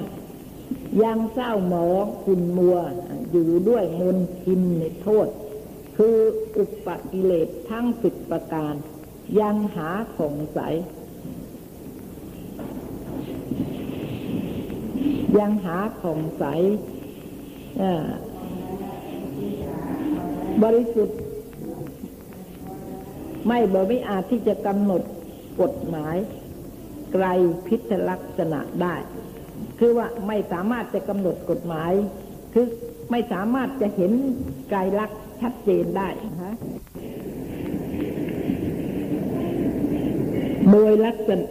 ยังเศร้าหมองขุนมัว อยู่ด้วยมนทินในโทษ คืออุปกิเลสทั้งสิบประการ ยังหาของใสยังหาของใสบริสุทธิ์ ไม่บไม่อาจที่จะกำหนดกฎหมาย ไกลพิษลักษณะได้ คือว่าไม่สามารถจะกำหนดกฎหมาย คือไม่สามารถจะเห็นไกลลักษณ ชัดเจนได้นะโดยลักษณะ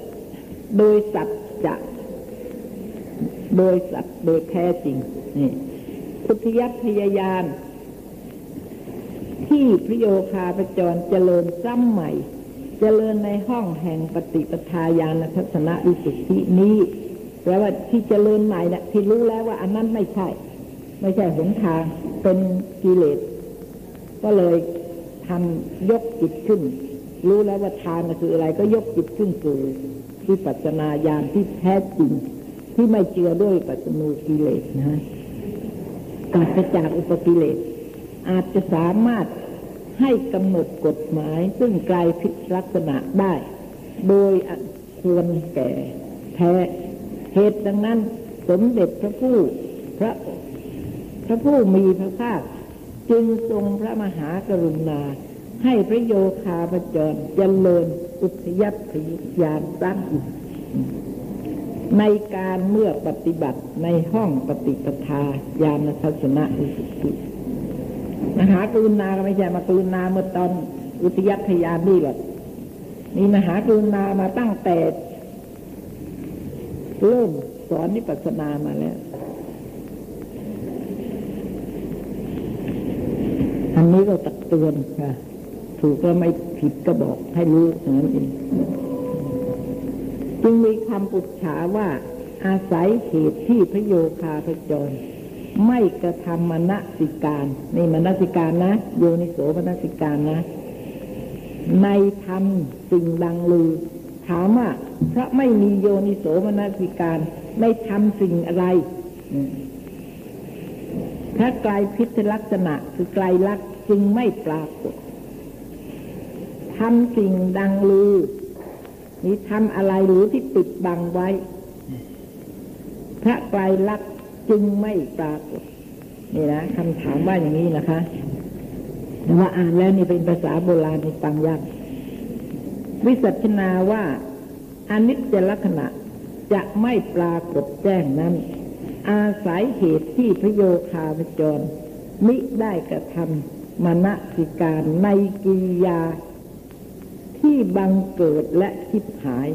โดยสัจจะโดยสัตว์โดยแท้จริงนี่พุทธิยัพยายานที่พระโยคาประจรเจริญซ้ำใหม่ เจริญในห้องแห่งปฏิปทาญาณทัศนวิสุทธินี้แปลว่าที่เจริญใหม่นะ่ะที่รู้แล้วว่าอันนั้นไม่ใช่ ไม่ใช่หนทางเป็นกิเลส ก็เลยทำยกจิตขึ้น รู้แล้วว่าทางคืออะไร ก็ยกจิตขึ้นสู่วิปัสนาญาณที่แท้จริง ที่ไม่เจือด้วยปัจจุบกิเลสนะกาศจากอุปกิเลส อาจจะสามารถให้กำหนดกฎหมาย ซึ่งกลายพิษลักษณะได้ โดยควรแก่แท้เหตุดังนั้น สมเด็จพระผู้พระพระผู้มีพระภาค จึงทรงพระมหากรุณา ให้พระโยคาพจรเจริญอุทยพยานสร้างอีกในการเมื่อปฏิบัติในห้องปฏิปทาญาณทัศนะอุสุติมหากรุณาก็ไม่ใช่มากรุณาเมื่อตอนอุทยพยานนี่หรอกมีมหากรุณามาตั้งแต่เริ่มสอนนิพพานามาแล้ว อันนี้ก็ตักเตือนค่ะ ถูกก็ไม่ผิดก็บอกให้รู้อย่างนั้นเองจึงมีคำปุจฉาว่าอาศัยเหตุที่พระโยคาพจร ไม่กระทำมณสิการนี่มณสิการนะ โยนิโสมณสิการนะ ในทำสิ่งดังลือ ถามว่าเพราะไม่มีโยนิโสมนสิการ ไม่ทำสิ่งอะไร ถ้าไกลพิษลักษณะคือไกลลักษณ์จึงไม่ปรากฏทำสิ่งดังลือนี่ทำอะไรหรือที่ปิดบังไว้ พระไกลลักษณ์จึงไม่ปรากฏนี่นะคำถามว่าอย่างนี้นะคะแต่ว่าอ่านแล้วนี่เป็นภาษาโบราณในฟังยากวิสัชนาว่าอนิจจลักษณะจะไม่ปรากฏแจ้งนั้น อาศัยเหตุที่พโยคาวจร มิได้กระทำมณสิการในกิยาที่บังเกิดและคิดหาย